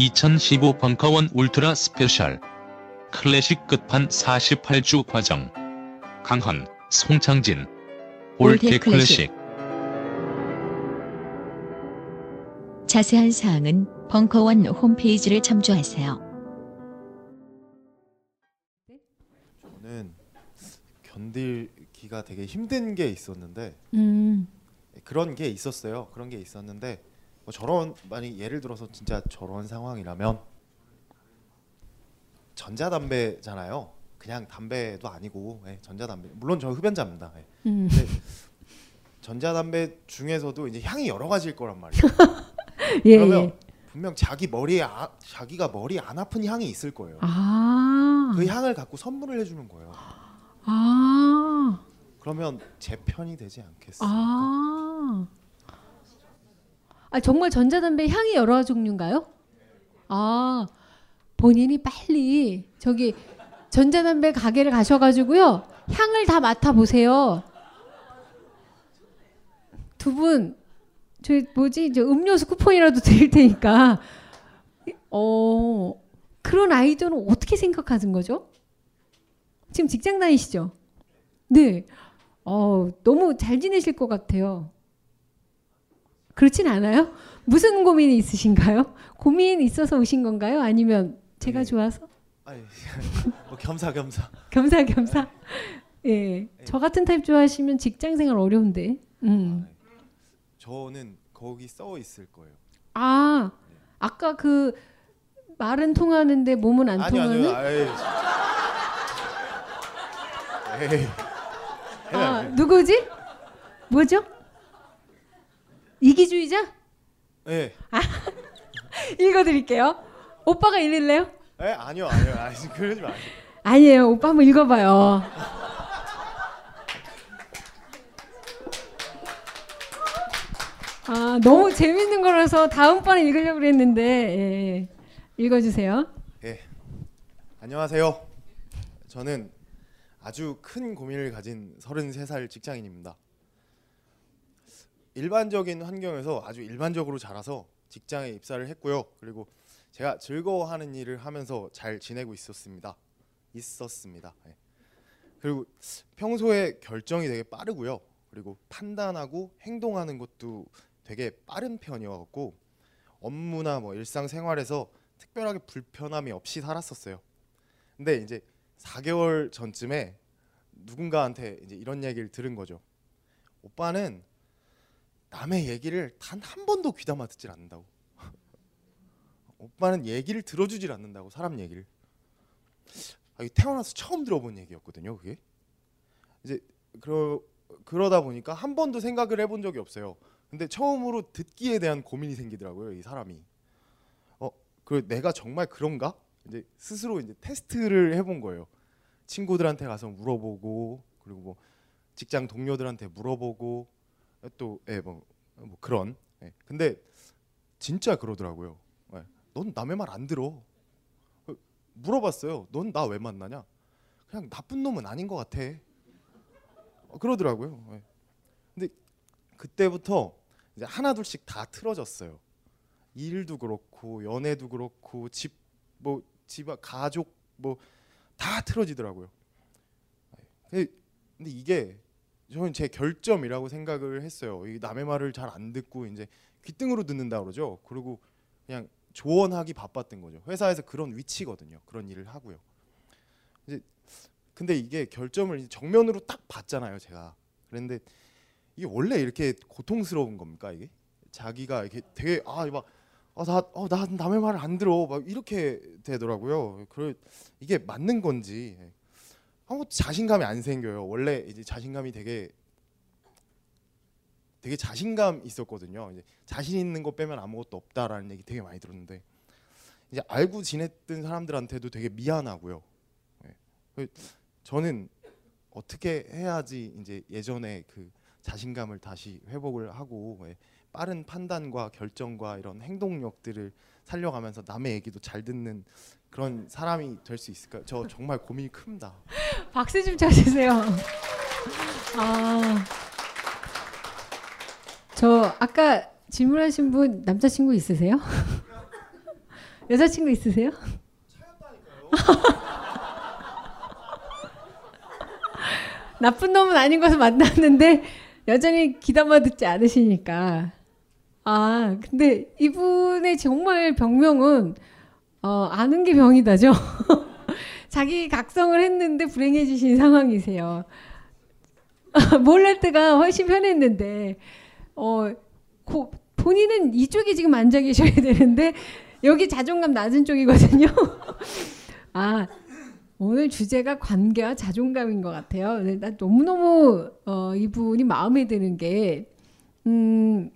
(2015) 벙커원 ultra special classic 끝판 48주 과정 강헌, 송창진 old classic 자세한 사항은 벙커원 홈페이지를 참조하세요. 저는 견디기가 되게 힘든 게 있었는데 음. 그런 게 있었어요. 그런 게 있었는데 뭐 저런 만약 예를 들어서 진짜 저런 상황이라면 전자담배잖아요. 그냥 담배도 아니고 예, 전자담배. 물론 저 흡연자입니다. 예. 음. 근데 전자담배 중에서도 이제 향이 여러 가지일 거란 말이에요. 예, 그러면 예. 분명 자기 머리에 아, 자기가 머리 안 아픈 향이 있을 거예요. 아. 그 향을 갖고 선물을 해주는 거예요. 아. 그러면 제 편이 되지 않겠어요? 아. 아 정말 전자담배 향이 여러 종류인가요? 아 본인이 빨리 저기 전자담배 가게를 가셔가지고요 향을 다 맡아 보세요. 두 분 저 뭐지 저 음료수 쿠폰이라도 드릴 테니까 어 그런 아이디어는 어떻게 생각하는 거죠? 지금 직장 다니시죠? 네. 어 너무 잘 지내실 것 같아요. 그렇진 않아요? 무슨 고민이 있으신가요? 고민 있어서 오신 건가요? 아니면 제가 좋아서? 아니, 뭐 겸사겸사. 겸사겸사. 예. 저 같은 타입 좋아하시면 직장 생활 어려운데. 음. 저는 거기 써 있을 거예요. 아, 아까 그 말은 통하는데 몸은 안 아니 통하는? 아니요. 에이. 아, 누구지? 뭐죠? 이기주의자? 예. 읽어드릴게요. 오빠가 읽을래요? 에 아니요 아니요 아니 그러지 마세요. 아니에요. 오빠 한번 읽어봐요. 아 너무 재밌는 거라서 다음번에 읽으려고 그랬는데 예. 읽어주세요. 예. 안녕하세요. 저는 아주 큰 고민을 가진 33살 직장인입니다. 일반적인 환경에서 아주 일반적으로 자라서 직장에 입사를 했고요. 그리고 제가 즐거워하는 일을 하면서 잘 지내고 있었습니다. 있었습니다. 예. 그리고 평소에 결정이 되게 빠르고요. 그리고 판단하고 행동하는 것도 되게 빠른 편이었고 업무나 뭐 일상생활에서 특별하게 불편함이 없이 살았었어요. 근데 이제 4개월 전쯤에 누군가한테 이제 이런 얘기를 들은 거죠. 오빠는 남의 얘기를 단 한 번도 귀담아 듣질 않는다고. 오빠는 얘기를 들어주질 않는다고 사람 얘기를. 아, 태어나서 처음 들어본 얘기였거든요. 그게 이제 그러 그러다 보니까 한 번도 생각을 해본 적이 없어요. 근데 처음으로 듣기에 대한 고민이 생기더라고요. 이 사람이. 어, 그 내가 정말 그런가? 이제 스스로 이제 테스트를 해본 거예요. 친구들한테 가서 물어보고 그리고 뭐 직장 동료들한테 물어보고 또 예, 뭐, 뭐 그런. 예. 근데 진짜 그러더라고요. 예. 넌 남의 말 안 들어. 어, 물어봤어요. 넌 나 왜 만나냐? 그냥 나쁜 놈은 아닌 것 같아. 어, 그러더라고요. 예. 근데 그때부터 이제 하나 둘씩 다 틀어졌어요. 일도 그렇고 연애도 그렇고 집 뭐집 가족 뭐 다 틀어지더라고요. 예. 근데 이게 저는 제 결점이라고 생각을 했어요. 이 남의 말을 잘 안 듣고 이제 귓등으로 듣는다 그러죠. 그리고 그냥 조언하기 바빴던 거죠. 회사에서 그런 위치거든요. 그런 일을 하고요. 이제 근데 이게 결점을 정면으로 딱 봤잖아요, 제가. 그런데 이게 원래 이렇게 고통스러운 겁니까 이게? 자기가 이렇게 되게 아막 아, 나, 어, 나 남의 말을 안 들어 막 이렇게 되더라고요. 그 이게 맞는 건지 아무 자신감이 안 생겨요. 원래 이제 자신감이 되게 되게 자신감 있었거든요. 이제 자신 있는 거 빼면 아무것도 없다라는 얘기 되게 많이 들었는데 이제 알고 지냈던 사람들한테도 되게 미안하고요. 예. 저는 어떻게 해야지 이제 예전에 그 자신감을 다시 회복을 하고 예. 빠른 판단과 결정과 이런 행동력들을 살려가면서 남의 얘기도 잘 듣는 그런 사람이 될 수 있을까요? 저 정말 고민이 큽니다. 박수 좀 쳐주세요. 아, 저 아까 질문하신 분 남자친구 있으세요? 여자친구 있으세요? 나쁜 놈은 아닌 것을 만났는데 여전히 귀담아 듣지 않으시니까. 아, 근데 이분의 정말 병명은 어, 아는 게 병이다죠. 자기 각성을 했는데 불행해지신 상황이세요. 몰랄 때가 훨씬 편했는데 어, 고, 본인은 이쪽에 지금 앉아 계셔야 되는데 여기 자존감 낮은 쪽이거든요. 아 오늘 주제가 관계와 자존감인 것 같아요. 나 너무너무 어, 이분이 마음에 드는 게, 음,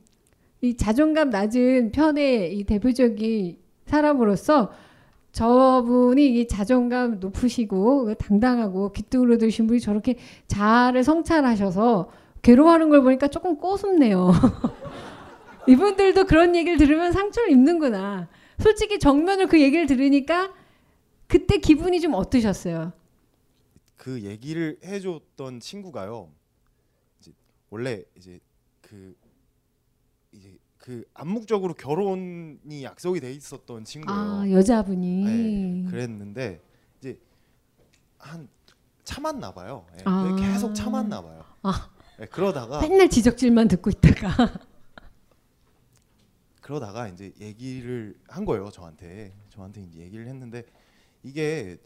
이 자존감 낮은 편의 이 대표적인 사람으로서 저분이 이 자존감 높으시고 당당하고 귀뚱으로 드신 분이 저렇게 자아를 성찰하셔서 괴로워하는 걸 보니까 조금 꼬숩네요. 이분들도 그런 얘기를 들으면 상처를 입는구나. 솔직히 정면으로 그 얘기를 들으니까 그때 기분이 좀 어떠셨어요? 그 얘기를 해줬던 친구가요. 이제 원래 이제 그 그 암묵적으로 결혼이 약속이 돼 있었던 친구예요. 아 여자분이. 네, 그랬는데 이제 한 참았나 봐요. 네, 아. 계속 참았나 봐요. 아. 네, 그러다가 맨날 지적질만 듣고 있다가. 그러다가 이제 얘기를 한 거예요 저한테 저한테 이제 얘기를 했는데 이게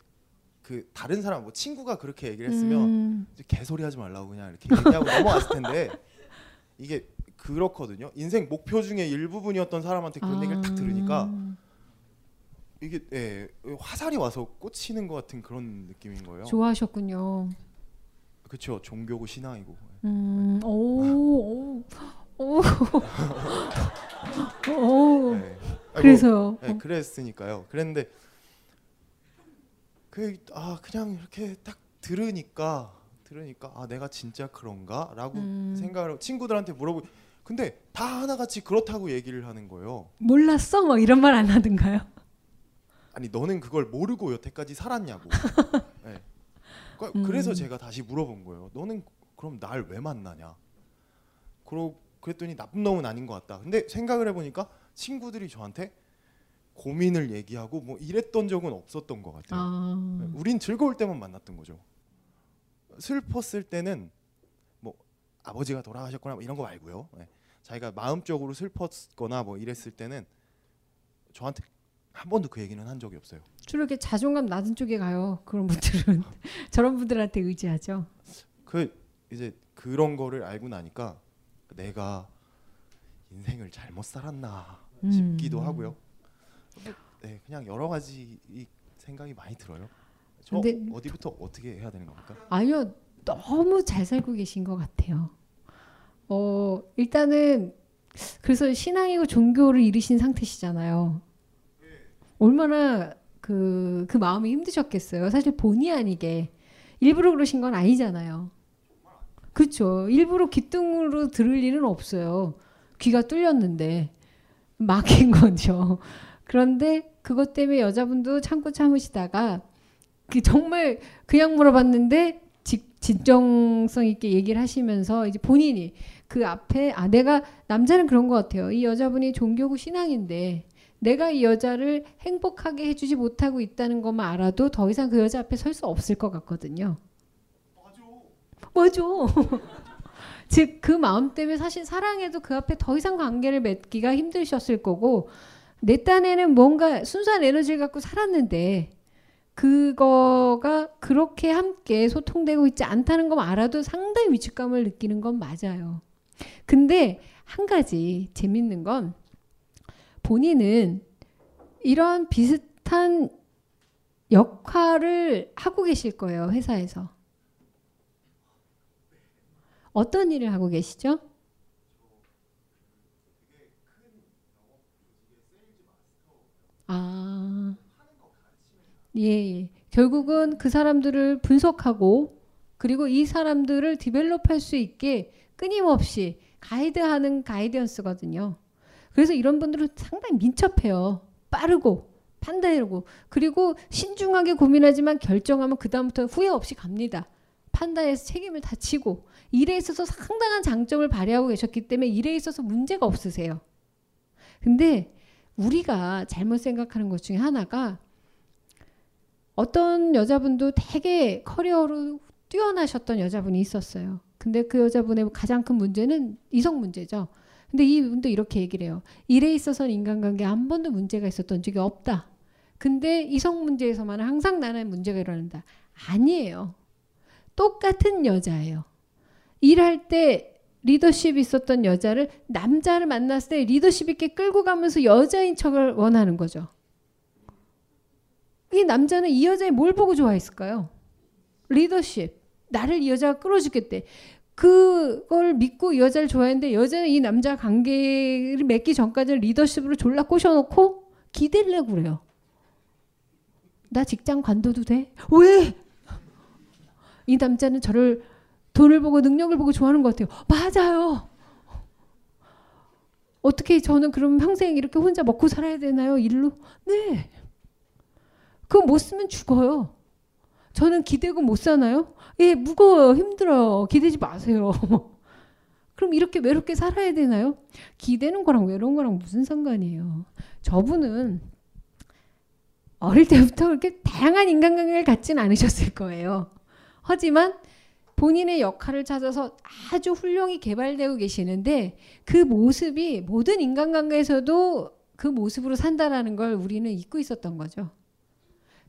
그 다른 사람 뭐 친구가 그렇게 얘기를 했으면 음. 개소리 하지 말라고 그냥 이렇게 얘기하고 넘어갔을 텐데 이게 그렇거든요 인생 목표 중에 일부분이었던 사람한테 그런 얘기를 딱 들으니까 이게 예, 화살이 와서 꽂히는 것 같은 그런 느낌인 거예요. 좋아하셨군요. 그렇죠 종교고 신앙이고 음, 오, 오, 오. 오. 네. 그래서요. 뭐, 네, 그랬으니까요. 그랬는데 그 아 그냥 이렇게 딱 들으니까 들으니까 아 내가 진짜 그런가라고 음. 생각을 친구들한테 물어보. 근데 다 하나같이 그렇다고 얘기를 하는 거예요. 몰랐어? 뭐 이런 말 안 하던가요? 아니 너는 그걸 모르고 여태까지 살았냐고. 네. 그- 음. 그래서 제가 다시 물어본 거예요. 너는 그럼 날 왜 만나냐? 그러 그랬더니 나쁜 놈은 아닌 것 같다. 근데 생각을 해보니까 친구들이 저한테 고민을 얘기하고 뭐 이랬던 적은 없었던 것 같아요. 아. 네, 우린 즐거울 때만 만났던 거죠. 슬펐을 때는 뭐 아버지가 돌아가셨거나 뭐 이런 거 말고요. 네. 자기가 마음적으로 슬펐거나 뭐 이랬을 때는 저한테 한 번도 그 얘기는 한 적이 없어요. 주로 이렇게 자존감 낮은 쪽에 가요. 그런 분들은 저런 분들한테 의지하죠. 그 이제 그런 거를 알고 나니까 내가 인생을 잘못 살았나 음. 싶기도 하고요. 뭐, 네, 그냥 여러 가지 이 생각이 많이 들어요. 저 어디부터 어떻게 해야 되는 겁니까? 아니요, 너무 잘 살고 계신 것 같아요. 어, 일단은 그래서 신앙이고 종교를 잃으신 상태시잖아요. 얼마나 그, 그 마음이 힘드셨겠어요. 사실 본의 아니게 일부러 그러신 건 아니잖아요. 그렇죠. 일부러 귀뚱으로 들을 일은 없어요. 귀가 뚫렸는데 막힌 거죠. 그런데 그것 때문에 여자분도 참고 참으시다가 그 정말 그냥 물어봤는데 직, 진정성 있게 얘기를 하시면서 이제 본인이 그 앞에 아 내가 남자는 그런 것 같아요. 이 여자분이 종교고 신앙인데 내가 이 여자를 행복하게 해주지 못하고 있다는 것만 알아도 더 이상 그 여자 앞에 설 수 없을 것 같거든요. 맞아. 즉그 마음 때문에 사실 사랑해도 그 앞에 더 이상 관계를 맺기가 힘드셨을 거고 내 딴에는 뭔가 순수한 에너지를 갖고 살았는데 그거가 그렇게 함께 소통되고 있지 않다는 거 알아도 상당히 위축감을 느끼는 건 맞아요. 근데 한 가지 재밌는 건 본인은 이런 비슷한 역할을 하고 계실 거예요, 회사에서. 어떤 일을 하고 계시죠? 예, 예. 결국은 그 사람들을 분석하고 그리고 이 사람들을 디벨롭할 수 있게 끊임없이 가이드하는 가이디언스거든요. 그래서 이런 분들은 상당히 민첩해요. 빠르고 판단하고 그리고 신중하게 고민하지만 결정하면 그 다음부터 후회 없이 갑니다. 판단해서 책임을 다 지고 일에 있어서 상당한 장점을 발휘하고 계셨기 때문에 일에 있어서 문제가 없으세요. 근데 우리가 잘못 생각하는 것 중에 하나가 어떤 여자분도 되게 커리어로 뛰어나셨던 여자분이 있었어요. 근데 그 여자분의 가장 큰 문제는 이성 문제죠. 근데 이분도 이렇게 얘기를 해요. 일에 있어서는 인간관계 한 번도 문제가 있었던 적이 없다. 근데 이성 문제에서만 항상 나는 문제가 일어난다. 아니에요. 똑같은 여자예요. 일할 때 리더십 있었던 여자를 남자를 만났을 때 리더십 있게 끌고 가면서 여자인 척을 원하는 거죠. 이 남자는 이 여자의 뭘 보고 좋아했을까요? 리더십. 나를 이 여자가 끌어주겠대. 그걸 믿고 이 여자를 좋아했는데 여자는 이 남자 관계를 맺기 전까지는 리더십으로 졸라 꼬셔놓고 기대를 하고 그래요. 나 직장 관둬도 돼? 왜? 이 남자는 저를 돈을 보고 능력을 보고 좋아하는 것 같아요. 맞아요. 어떻게 저는 그럼 평생 이렇게 혼자 먹고 살아야 되나요? 일로? 네. 그거 못 쓰면 죽어요. 저는 기대고 못 사나요? 예, 무거워요. 힘들어요. 기대지 마세요. 그럼 이렇게 외롭게 살아야 되나요? 기대는 거랑 외로운 거랑 무슨 상관이에요? 저분은 어릴 때부터 그렇게 다양한 인간관계를 갖진 않으셨을 거예요. 하지만 본인의 역할을 찾아서 아주 훌륭히 개발되고 계시는데 그 모습이 모든 인간관계에서도 그 모습으로 산다라는 걸 우리는 잊고 있었던 거죠.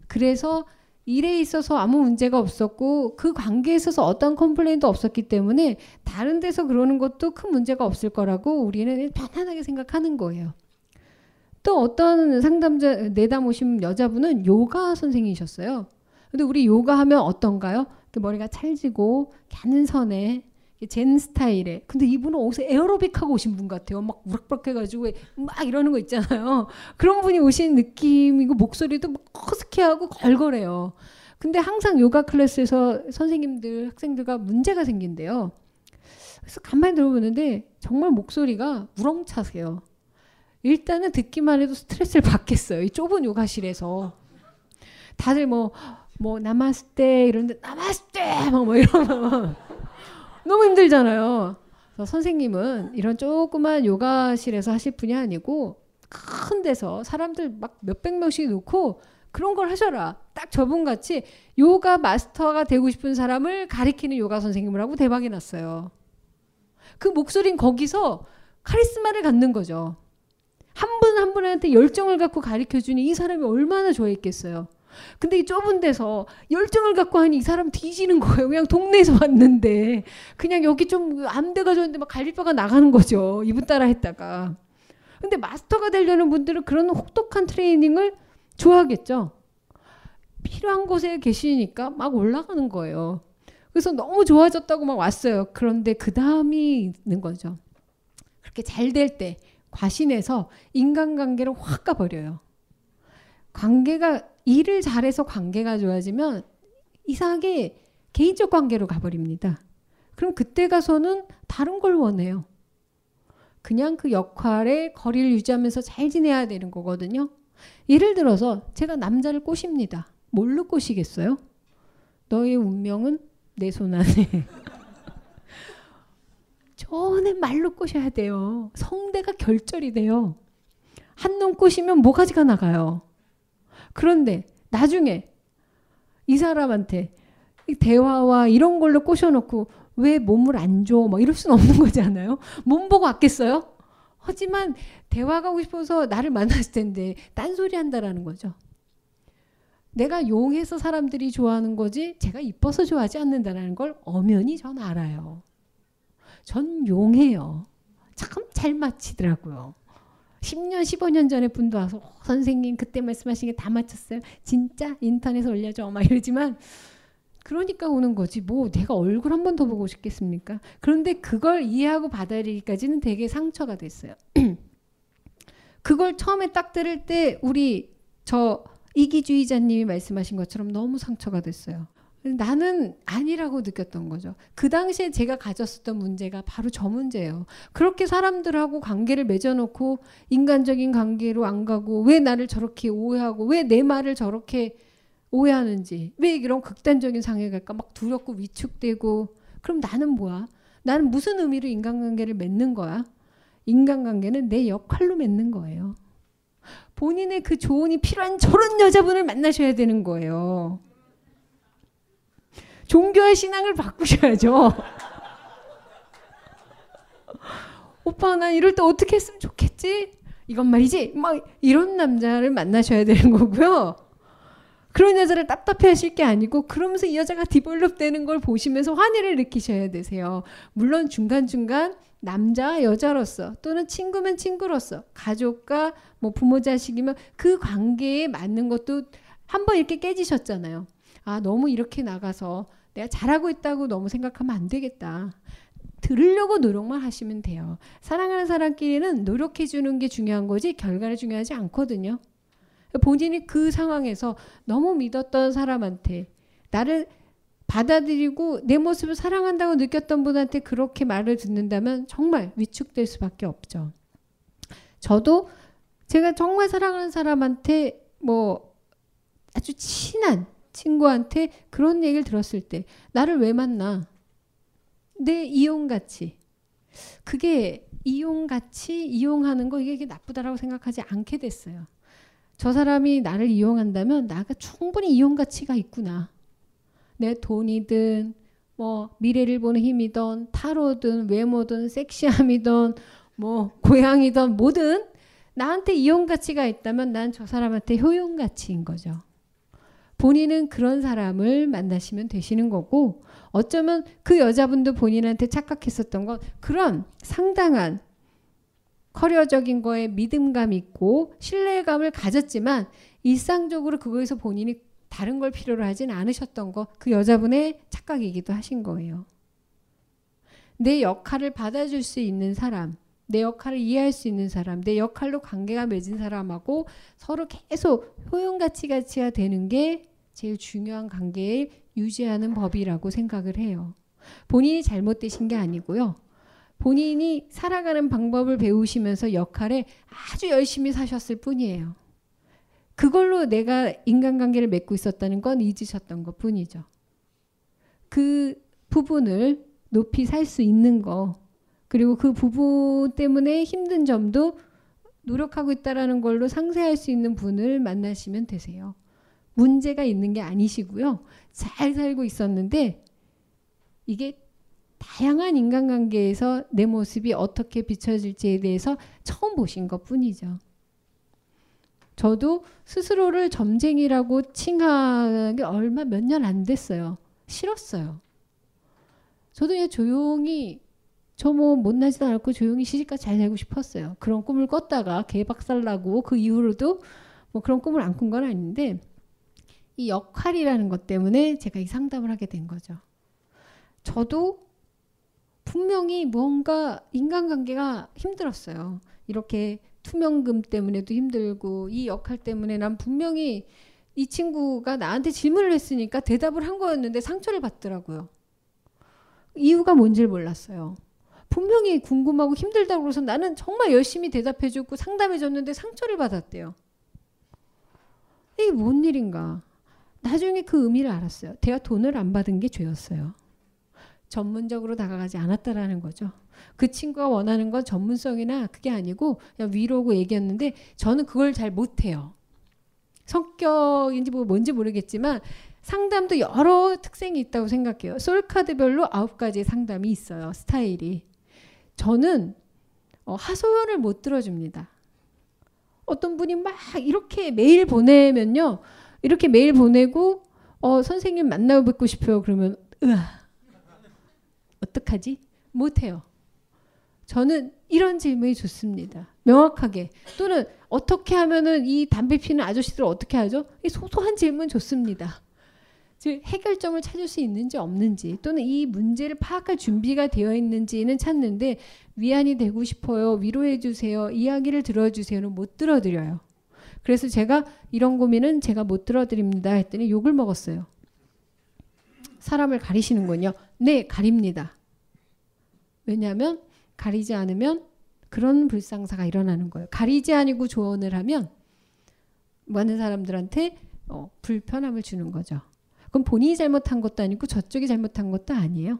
그래서 일에 있어서 아무 문제가 없었고 그 관계에 있어서 어떤 컴플레인도 없었기 때문에 다른 데서 그러는 것도 큰 문제가 없을 거라고 우리는 편안하게 생각하는 거예요. 또 어떤 상담자 내담 오신 여자분은 요가 선생님이셨어요. 근데 우리 요가 하면 어떤가요? 머리가 찰지고 가는 선에 젠 스타일에. 근데 이분은 옷에 에어로빅 하고 오신 분 같아요. 막 우락부락 해가지고 막 이러는 거 있잖아요. 그런 분이 오신 느낌이고 목소리도 막 허스키하고 걸걸해요. 근데 항상 요가 클래스에서 선생님들, 학생들과 문제가 생긴대요. 그래서 간만에 들어보는데 정말 목소리가 우렁차세요. 일단은 듣기만 해도 스트레스를 받겠어요. 이 좁은 요가실에서. 다들 뭐, 뭐, 나마스테 이러는데, 나마스테! 막뭐 이러면. 너무 힘들잖아요. 그래서 선생님은 이런 조그만 요가실에서 하실 분이 아니고 큰 데서 사람들 막 몇백 명씩 놓고 그런 걸 하셔라. 딱 저분 같이 요가 마스터가 되고 싶은 사람을 가리키는 요가 선생님을 하고 대박이 났어요. 그 목소리는 거기서 카리스마를 갖는 거죠. 한분한 분한테 열정을 갖고 가르쳐 주니 이 사람이 얼마나 좋아했겠어요. 근데 이 좁은 데서 열정을 갖고 하니 이 사람 뒤지는 거예요. 그냥 동네에서 왔는데 그냥 여기 좀 암대가 좋은데 막 갈비뼈가 나가는 거죠. 이분 따라 했다가. 근데 마스터가 되려는 분들은 그런 혹독한 트레이닝을 좋아하겠죠. 필요한 곳에 계시니까 막 올라가는 거예요. 그래서 너무 좋아졌다고 막 왔어요. 그런데 그 다음이 있는 거죠. 그렇게 잘 될 때 과신해서 인간관계를 확 가버려요. 관계가 일을 잘해서 관계가 좋아지면 이상하게 개인적 관계로 가버립니다. 그럼 그때 가서는 다른 걸 원해요. 그냥 그 역할에 거리를 유지하면서 잘 지내야 되는 거거든요. 예를 들어서 제가 남자를 꼬십니다. 뭘로 꼬시겠어요? 너의 운명은 내 손 안에. 전에 말로 꼬셔야 돼요. 성대가 결절이 돼요. 한 놈 꼬시면 모가지가 나가요. 그런데 나중에 이 사람한테 대화와 이런 걸로 꼬셔놓고 왜 몸을 안 줘? 막 이럴 수는 없는 거잖아요. 몸 보고 왔겠어요? 하지만 대화가 하고 싶어서 나를 만났을 텐데 딴소리 한다라는 거죠. 내가 용해서 사람들이 좋아하는 거지 제가 이뻐서 좋아하지 않는다라는 걸 엄연히 전 알아요. 전 용해요. 참 잘 맞히더라고요. 10년, 15년 전에 분도 와서 어, 선생님 그때 말씀하신 게 다 맞췄어요. 진짜 인터넷에 올려줘. 막 이러지만 그러니까 오는 거지. 뭐 내가 얼굴 한 번 더 보고 싶겠습니까? 그런데 그걸 이해하고 받아들이기까지는 되게 상처가 됐어요. 그걸 처음에 딱 들을 때 우리 저 이기주의자님이 말씀하신 것처럼 너무 상처가 됐어요. 나는 아니라고 느꼈던 거죠. 그 당시에 제가 가졌었던 문제가 바로 저 문제예요. 그렇게 사람들하고 관계를 맺어놓고 인간적인 관계로 안 가고 왜 나를 저렇게 오해하고 왜 내 말을 저렇게 오해하는지 왜 이런 극단적인 상해 갈까 막 두렵고 위축되고 그럼 나는 뭐야? 나는 무슨 의미로 인간관계를 맺는 거야? 인간관계는 내 역할로 맺는 거예요. 본인의 그 조언이 필요한 저런 여자분을 만나셔야 되는 거예요. 종교의 신앙을 바꾸셔야죠. 오빠 난 이럴 때 어떻게 했으면 좋겠지? 이건 말이지. 막 이런 남자를 만나셔야 되는 거고요. 그런 여자를 답답해 하실 게 아니고 그러면서 이 여자가 디벨롭 되는 걸 보시면서 환희를 느끼셔야 되세요. 물론 중간중간 남자 여자로서 또는 친구면 친구로서 가족과 뭐 부모 자식이면 그 관계에 맞는 것도 한번 이렇게 깨지셨잖아요. 아 너무 이렇게 나가서 내가 잘하고 있다고 너무 생각하면 안 되겠다. 들으려고 노력만 하시면 돼요. 사랑하는 사람끼리는 노력해 주는 게 중요한 거지 결과를 중요하지 않거든요. 본인이 그 상황에서 너무 믿었던 사람한테 나를 받아들이고 내 모습을 사랑한다고 느꼈던 분한테 그렇게 말을 듣는다면 정말 위축될 수밖에 없죠. 저도 제가 정말 사랑하는 사람한테 뭐 아주 친한 친구한테 그런 얘기를 들었을 때 나를 왜 만나? 내 이용 가치. 그게 이용 가치, 이용하는 거 이게 나쁘다라고 생각하지 않게 됐어요. 저 사람이 나를 이용한다면 나가 충분히 이용 가치가 있구나. 내 돈이든 뭐 미래를 보는 힘이든 타로든 외모든 섹시함이든 뭐 고양이든 뭐든 나한테 이용 가치가 있다면 난 저 사람한테 효용 가치인 거죠. 본인은 그런 사람을 만나시면 되시는 거고 어쩌면 그 여자분도 본인한테 착각했었던 건 그런 상당한 커리어적인 거에 믿음감 있고 신뢰감을 가졌지만 일상적으로 그거에서 본인이 다른 걸 필요로 하진 않으셨던 거 그 여자분의 착각이기도 하신 거예요. 내 역할을 받아줄 수 있는 사람, 내 역할을 이해할 수 있는 사람, 내 역할로 관계가 맺은 사람하고 서로 계속 효용가치 가치가 되는 게 제일 중요한 관계를 유지하는 법이라고 생각을 해요. 본인이 잘못되신 게 아니고요. 본인이 살아가는 방법을 배우시면서 역할에 아주 열심히 사셨을 뿐이에요. 그걸로 내가 인간관계를 맺고 있었다는 건 잊으셨던 것 뿐이죠. 그 부분을 높이 살 수 있는 거, 그리고 그 부분 때문에 힘든 점도 노력하고 있다라는 걸로 상쇄할 수 있는 분을 만나시면 되세요. 문제가 있는 게 아니시고요. 잘 살고 있었는데 이게 다양한 인간관계에서 내 모습이 어떻게 비춰질지에 대해서 처음 보신 것 뿐이죠. 저도 스스로를 점쟁이라고 칭한 게 얼마 몇 년 안 됐어요. 싫었어요. 저도 그냥 조용히 저 뭐 못나지도 않고 조용히 시집가 잘 되고 싶었어요. 그런 꿈을 꿨다가 개박살 나고 그 이후로도 뭐 그런 꿈을 안 꾼 건 아닌데 이 역할이라는 것 때문에 제가 이 상담을 하게 된 거죠. 저도 분명히 뭔가 인간관계가 힘들었어요. 이렇게 투명금 때문에도 힘들고 이 역할 때문에 난 분명히 이 친구가 나한테 질문을 했으니까 대답을 한 거였는데 상처를 받더라고요. 이유가 뭔지를 몰랐어요. 분명히 궁금하고 힘들다고 그래서 나는 정말 열심히 대답해주고 상담해줬는데 상처를 받았대요. 이게 뭔 일인가? 나중에 그 의미를 알았어요. 내가 돈을 안 받은 게 죄였어요. 전문적으로 다가가지 않았다라는 거죠. 그 친구가 원하는 건 전문성이나 그게 아니고 그냥 위로고 얘기였는데 저는 그걸 잘 못해요. 성격인지 뭐 뭔지 모르겠지만 상담도 여러 특성이 있다고 생각해요. 솔카드별로 아홉 가지 상담이 있어요. 스타일이. 저는 어, 하소연을 못 들어줍니다. 어떤 분이 막 이렇게 메일 보내면요. 이렇게 메일 보내고 어, 선생님 만나고 뵙고 싶어요. 그러면 으아 어떡하지? 못해요. 저는 이런 질문이 좋습니다. 명확하게 또는 어떻게 하면은 이 담배 피는 아저씨들 어떻게 하죠? 이 소소한 질문 좋습니다. 즉 해결점을 찾을 수 있는지 없는지 또는 이 문제를 파악할 준비가 되어 있는지는 찾는데 위안이 되고 싶어요. 위로해 주세요. 이야기를 들어 주세요는 못 들어 드려요. 그래서 제가 이런 고민은 제가 못 들어 드립니다 했더니 욕을 먹었어요. 사람을 가리시는군요. 네, 가립니다. 왜냐하면 가리지 않으면 그런 불상사가 일어나는 거예요. 가리지 아니고 조언을 하면 많은 사람들한테 어, 불편함을 주는 거죠. 그럼 본인이 잘못한 것도 아니고 저쪽이 잘못한 것도 아니에요.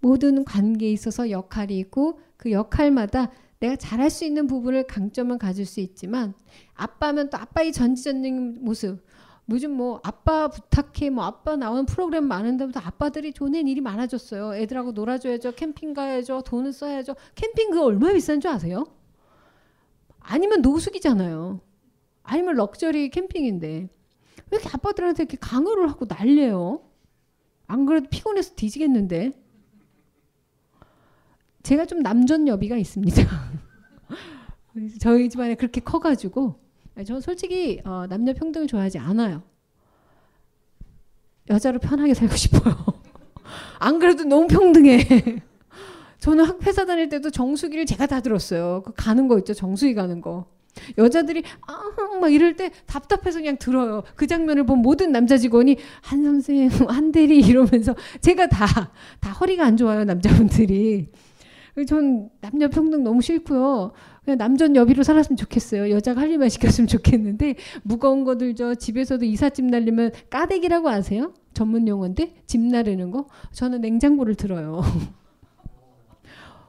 모든 관계에 있어서 역할이 있고 그 역할마다 내가 잘할 수 있는 부분을 강점을 가질 수 있지만 아빠면 또 아빠의 전지전능 모습 요즘 뭐 아빠 부탁해 뭐 아빠 나오는 프로그램 많은데부터 아빠들이 돈낸 일이 많아졌어요. 애들하고 놀아줘야죠. 캠핑 가야죠. 돈을 써야죠. 캠핑 그거 얼마나 비싼 줄 아세요? 아니면 노숙이잖아요. 아니면 럭셔리 캠핑인데 왜 이렇게 아빠들한테 이렇게 강요를 하고 난리예요? 안 그래도 피곤해서 뒤지겠는데 제가 좀 남전 여비가 있습니다. 저희 집안에 그렇게 커가지고 저는 솔직히 어, 남녀 평등을 좋아하지 않아요. 여자로 편하게 살고 싶어요. 안 그래도 너무 평등해. 저는 학 회사 다닐 때도 정수기를 제가 다 들었어요. 그 가는 거 있죠, 정수기 가는 거. 여자들이 아막 이럴 때 답답해서 그냥 들어요. 그 장면을 본 모든 남자 직원이 한 선생, 한 대리 이러면서 제가 다 다 허리가 안 좋아요 남자분들이. 전 남녀 평등 너무 싫고요. 그냥 남전 여비로 살았으면 좋겠어요. 여자가 할 일만 시켰으면 좋겠는데 무거운 거 들죠. 집에서도 이삿짐 날리면 까대기라고 아세요? 전문 용어인데 집 나르는 거. 저는 냉장고를 들어요.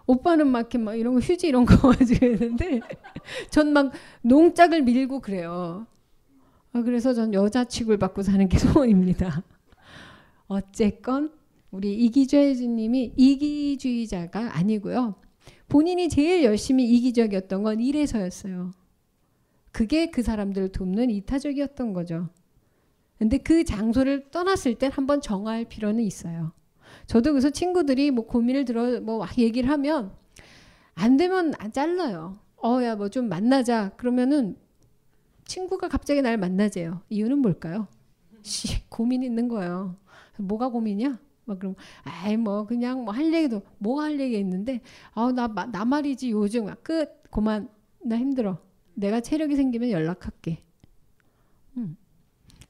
오빠는 막 이렇게 막 이런 거 휴지 이런 거 가지고 있는데 전 막 농짝을 밀고 그래요. 아, 그래서 전 여자 취급을 받고 사는 게 소원입니다. 어쨌건 우리 이기주혜님이 이기주의자가 아니고요. 본인이 제일 열심히 이기적이었던 건 일에서였어요. 그게 그 사람들을 돕는 이타적이었던 거죠. 근데 그 장소를 떠났을 때 한번 정할 필요는 있어요. 저도 그래서 친구들이 뭐 고민을 들어 뭐 얘기를 하면 안 되면 안 잘라요. 어야 뭐 좀 만나자 그러면은 친구가 갑자기 날 만나재요. 이유는 뭘까요? 씨 고민 있는 거예요. 뭐가 고민이야? 막 그럼 아이 뭐 그냥 뭐 할 얘기도 뭐 할 얘기 있는데 아나나 나 말이지 요즘 끝 그만 나 힘들어 내가 체력이 생기면 연락할게. 음.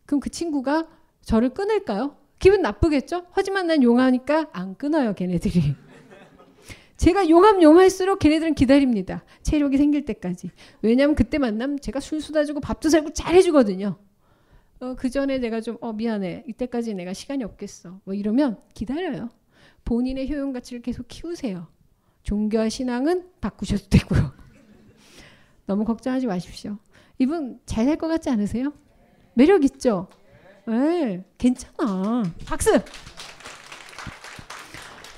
그럼 그 친구가 저를 끊을까요? 기분 나쁘겠죠? 하지만 난 용하니까 안 끊어요 걔네들이. 제가 용하면 용할수록 걔네들은 기다립니다. 체력이 생길 때까지. 왜냐하면 그때 만나면 제가 술 쏟아주고 밥도 사고 잘해주거든요. 어, 그 전에 내가 좀, 어, 미안해. 이때까지 내가 시간이 없겠어. 뭐 이러면 기다려요. 본인의 효용 가치를 계속 키우세요. 종교와 신앙은 바꾸셔도 되고요. 너무 걱정하지 마십시오. 이분 잘살것 같지 않으세요? 매력 있죠? 네, 괜찮아. 박수!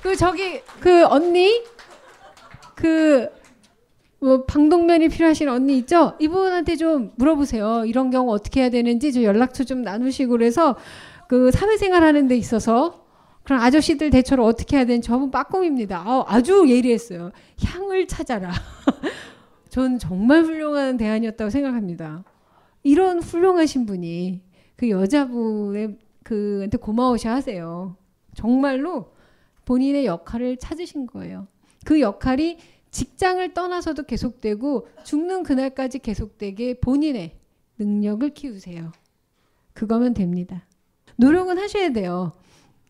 그 저기 그 언니 그 뭐 방독면이 필요하신 언니 있죠? 이분한테 좀 물어보세요. 이런 경우 어떻게 해야 되는지 저 연락처 좀 나누시고 그래서 그 사회생활 하는 데 있어서 그런 아저씨들 대처를 어떻게 해야 되는지 저분 빠꼼입니다. 아, 아주 예리했어요. 향을 찾아라. 전 정말 훌륭한 대안이었다고 생각합니다. 이런 훌륭하신 분이 그 여자분의 그한테 고마우셔 하세요. 정말로 본인의 역할을 찾으신 거예요. 그 역할이 직장을 떠나서도 계속되고 죽는 그날까지 계속되게 본인의 능력을 키우세요. 그거면 됩니다. 노력은 하셔야 돼요.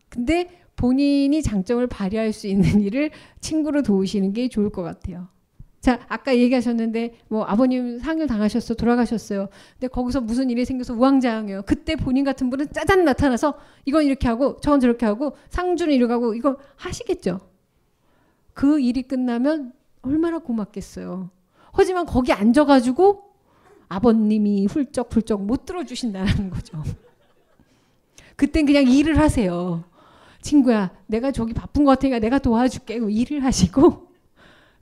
근데 본인이 장점을 발휘할 수 있는 일을 친구로 도우시는 게 좋을 것 같아요. 자, 아까 얘기하셨는데 뭐 아버님 상을 당하셨어 돌아가셨어요. 근데 거기서 무슨 일이 생겨서 우왕좌왕해요. 그때 본인 같은 분은 짜잔 나타나서 이건 이렇게 하고 저건 저렇게 하고 상주는 하고 이거 하시겠죠. 그 일이 끝나면 얼마나 고맙겠어요. 하지만 거기 앉아가지고 아버님이 훌쩍훌쩍 못 들어주신다는 거죠. 그땐 그냥 일을 하세요. 친구야, 내가 저기 바쁜 것 같으니까 내가 도와줄게. 일을 하시고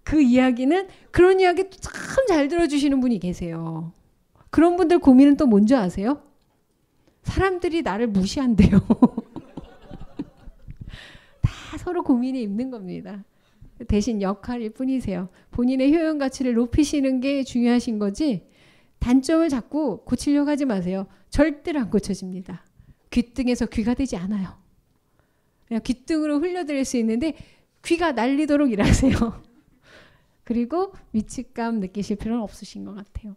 그 이야기는 그런 이야기 참 잘 들어주시는 분이 계세요. 그런 분들 고민은 또 뭔지 아세요? 사람들이 나를 무시한대요. 다 서로 고민이 있는 겁니다. 대신 역할일 뿐이세요. 본인의 효용 가치를 높이시는 게 중요하신 거지 단점을 자꾸 고치려고 하지 마세요. 절대로 안 고쳐집니다. 귀등에서 귀가 되지 않아요. 그냥 귀등으로 흘려드릴 수 있는데 귀가 날리도록 일하세요. 그리고 위치감 느끼실 필요는 없으신 것 같아요.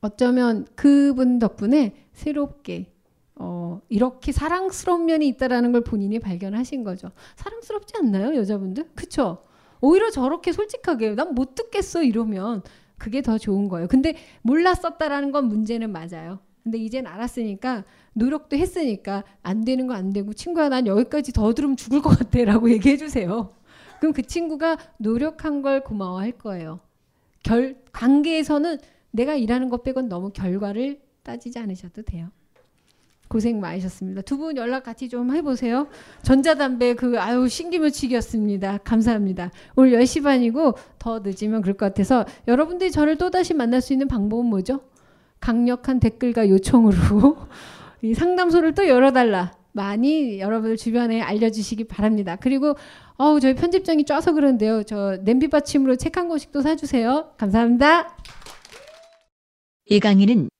어쩌면 그분 덕분에 새롭게 어, 이렇게 사랑스러운 면이 있다라는 걸 본인이 발견하신 거죠. 사랑스럽지 않나요, 여자분들? 그쵸? 오히려 저렇게 솔직하게 난 못 듣겠어 이러면 그게 더 좋은 거예요. 근데 몰랐었다라는 건 문제는 맞아요. 근데 이젠 알았으니까 노력도 했으니까 안 되는 거 안 되고 친구야 난 여기까지 더 들으면 죽을 것 같아라고 얘기해 주세요. 그럼 그 친구가 노력한 걸 고마워할 거예요. 결 관계에서는 내가 일하는 것 빼곤 너무 결과를 따지지 않으셔도 돼요. 고생 많으셨습니다. 두 분 연락 같이 좀 해보세요. 전자담배 그 아유 신기무치기였습니다. 감사합니다. 오늘 10시 반이고 더 늦으면 그럴 것 같아서 여러분들이 저를 또다시 만날 수 있는 방법은 뭐죠? 강력한 댓글과 요청으로 이 상담소를 또 열어달라. 많이 여러분들 주변에 알려주시기 바랍니다. 그리고 어우 저희 편집장이 쪄서 그런데요. 저 냄비 받침으로 책 한 권씩도 사주세요. 감사합니다. 이 강의는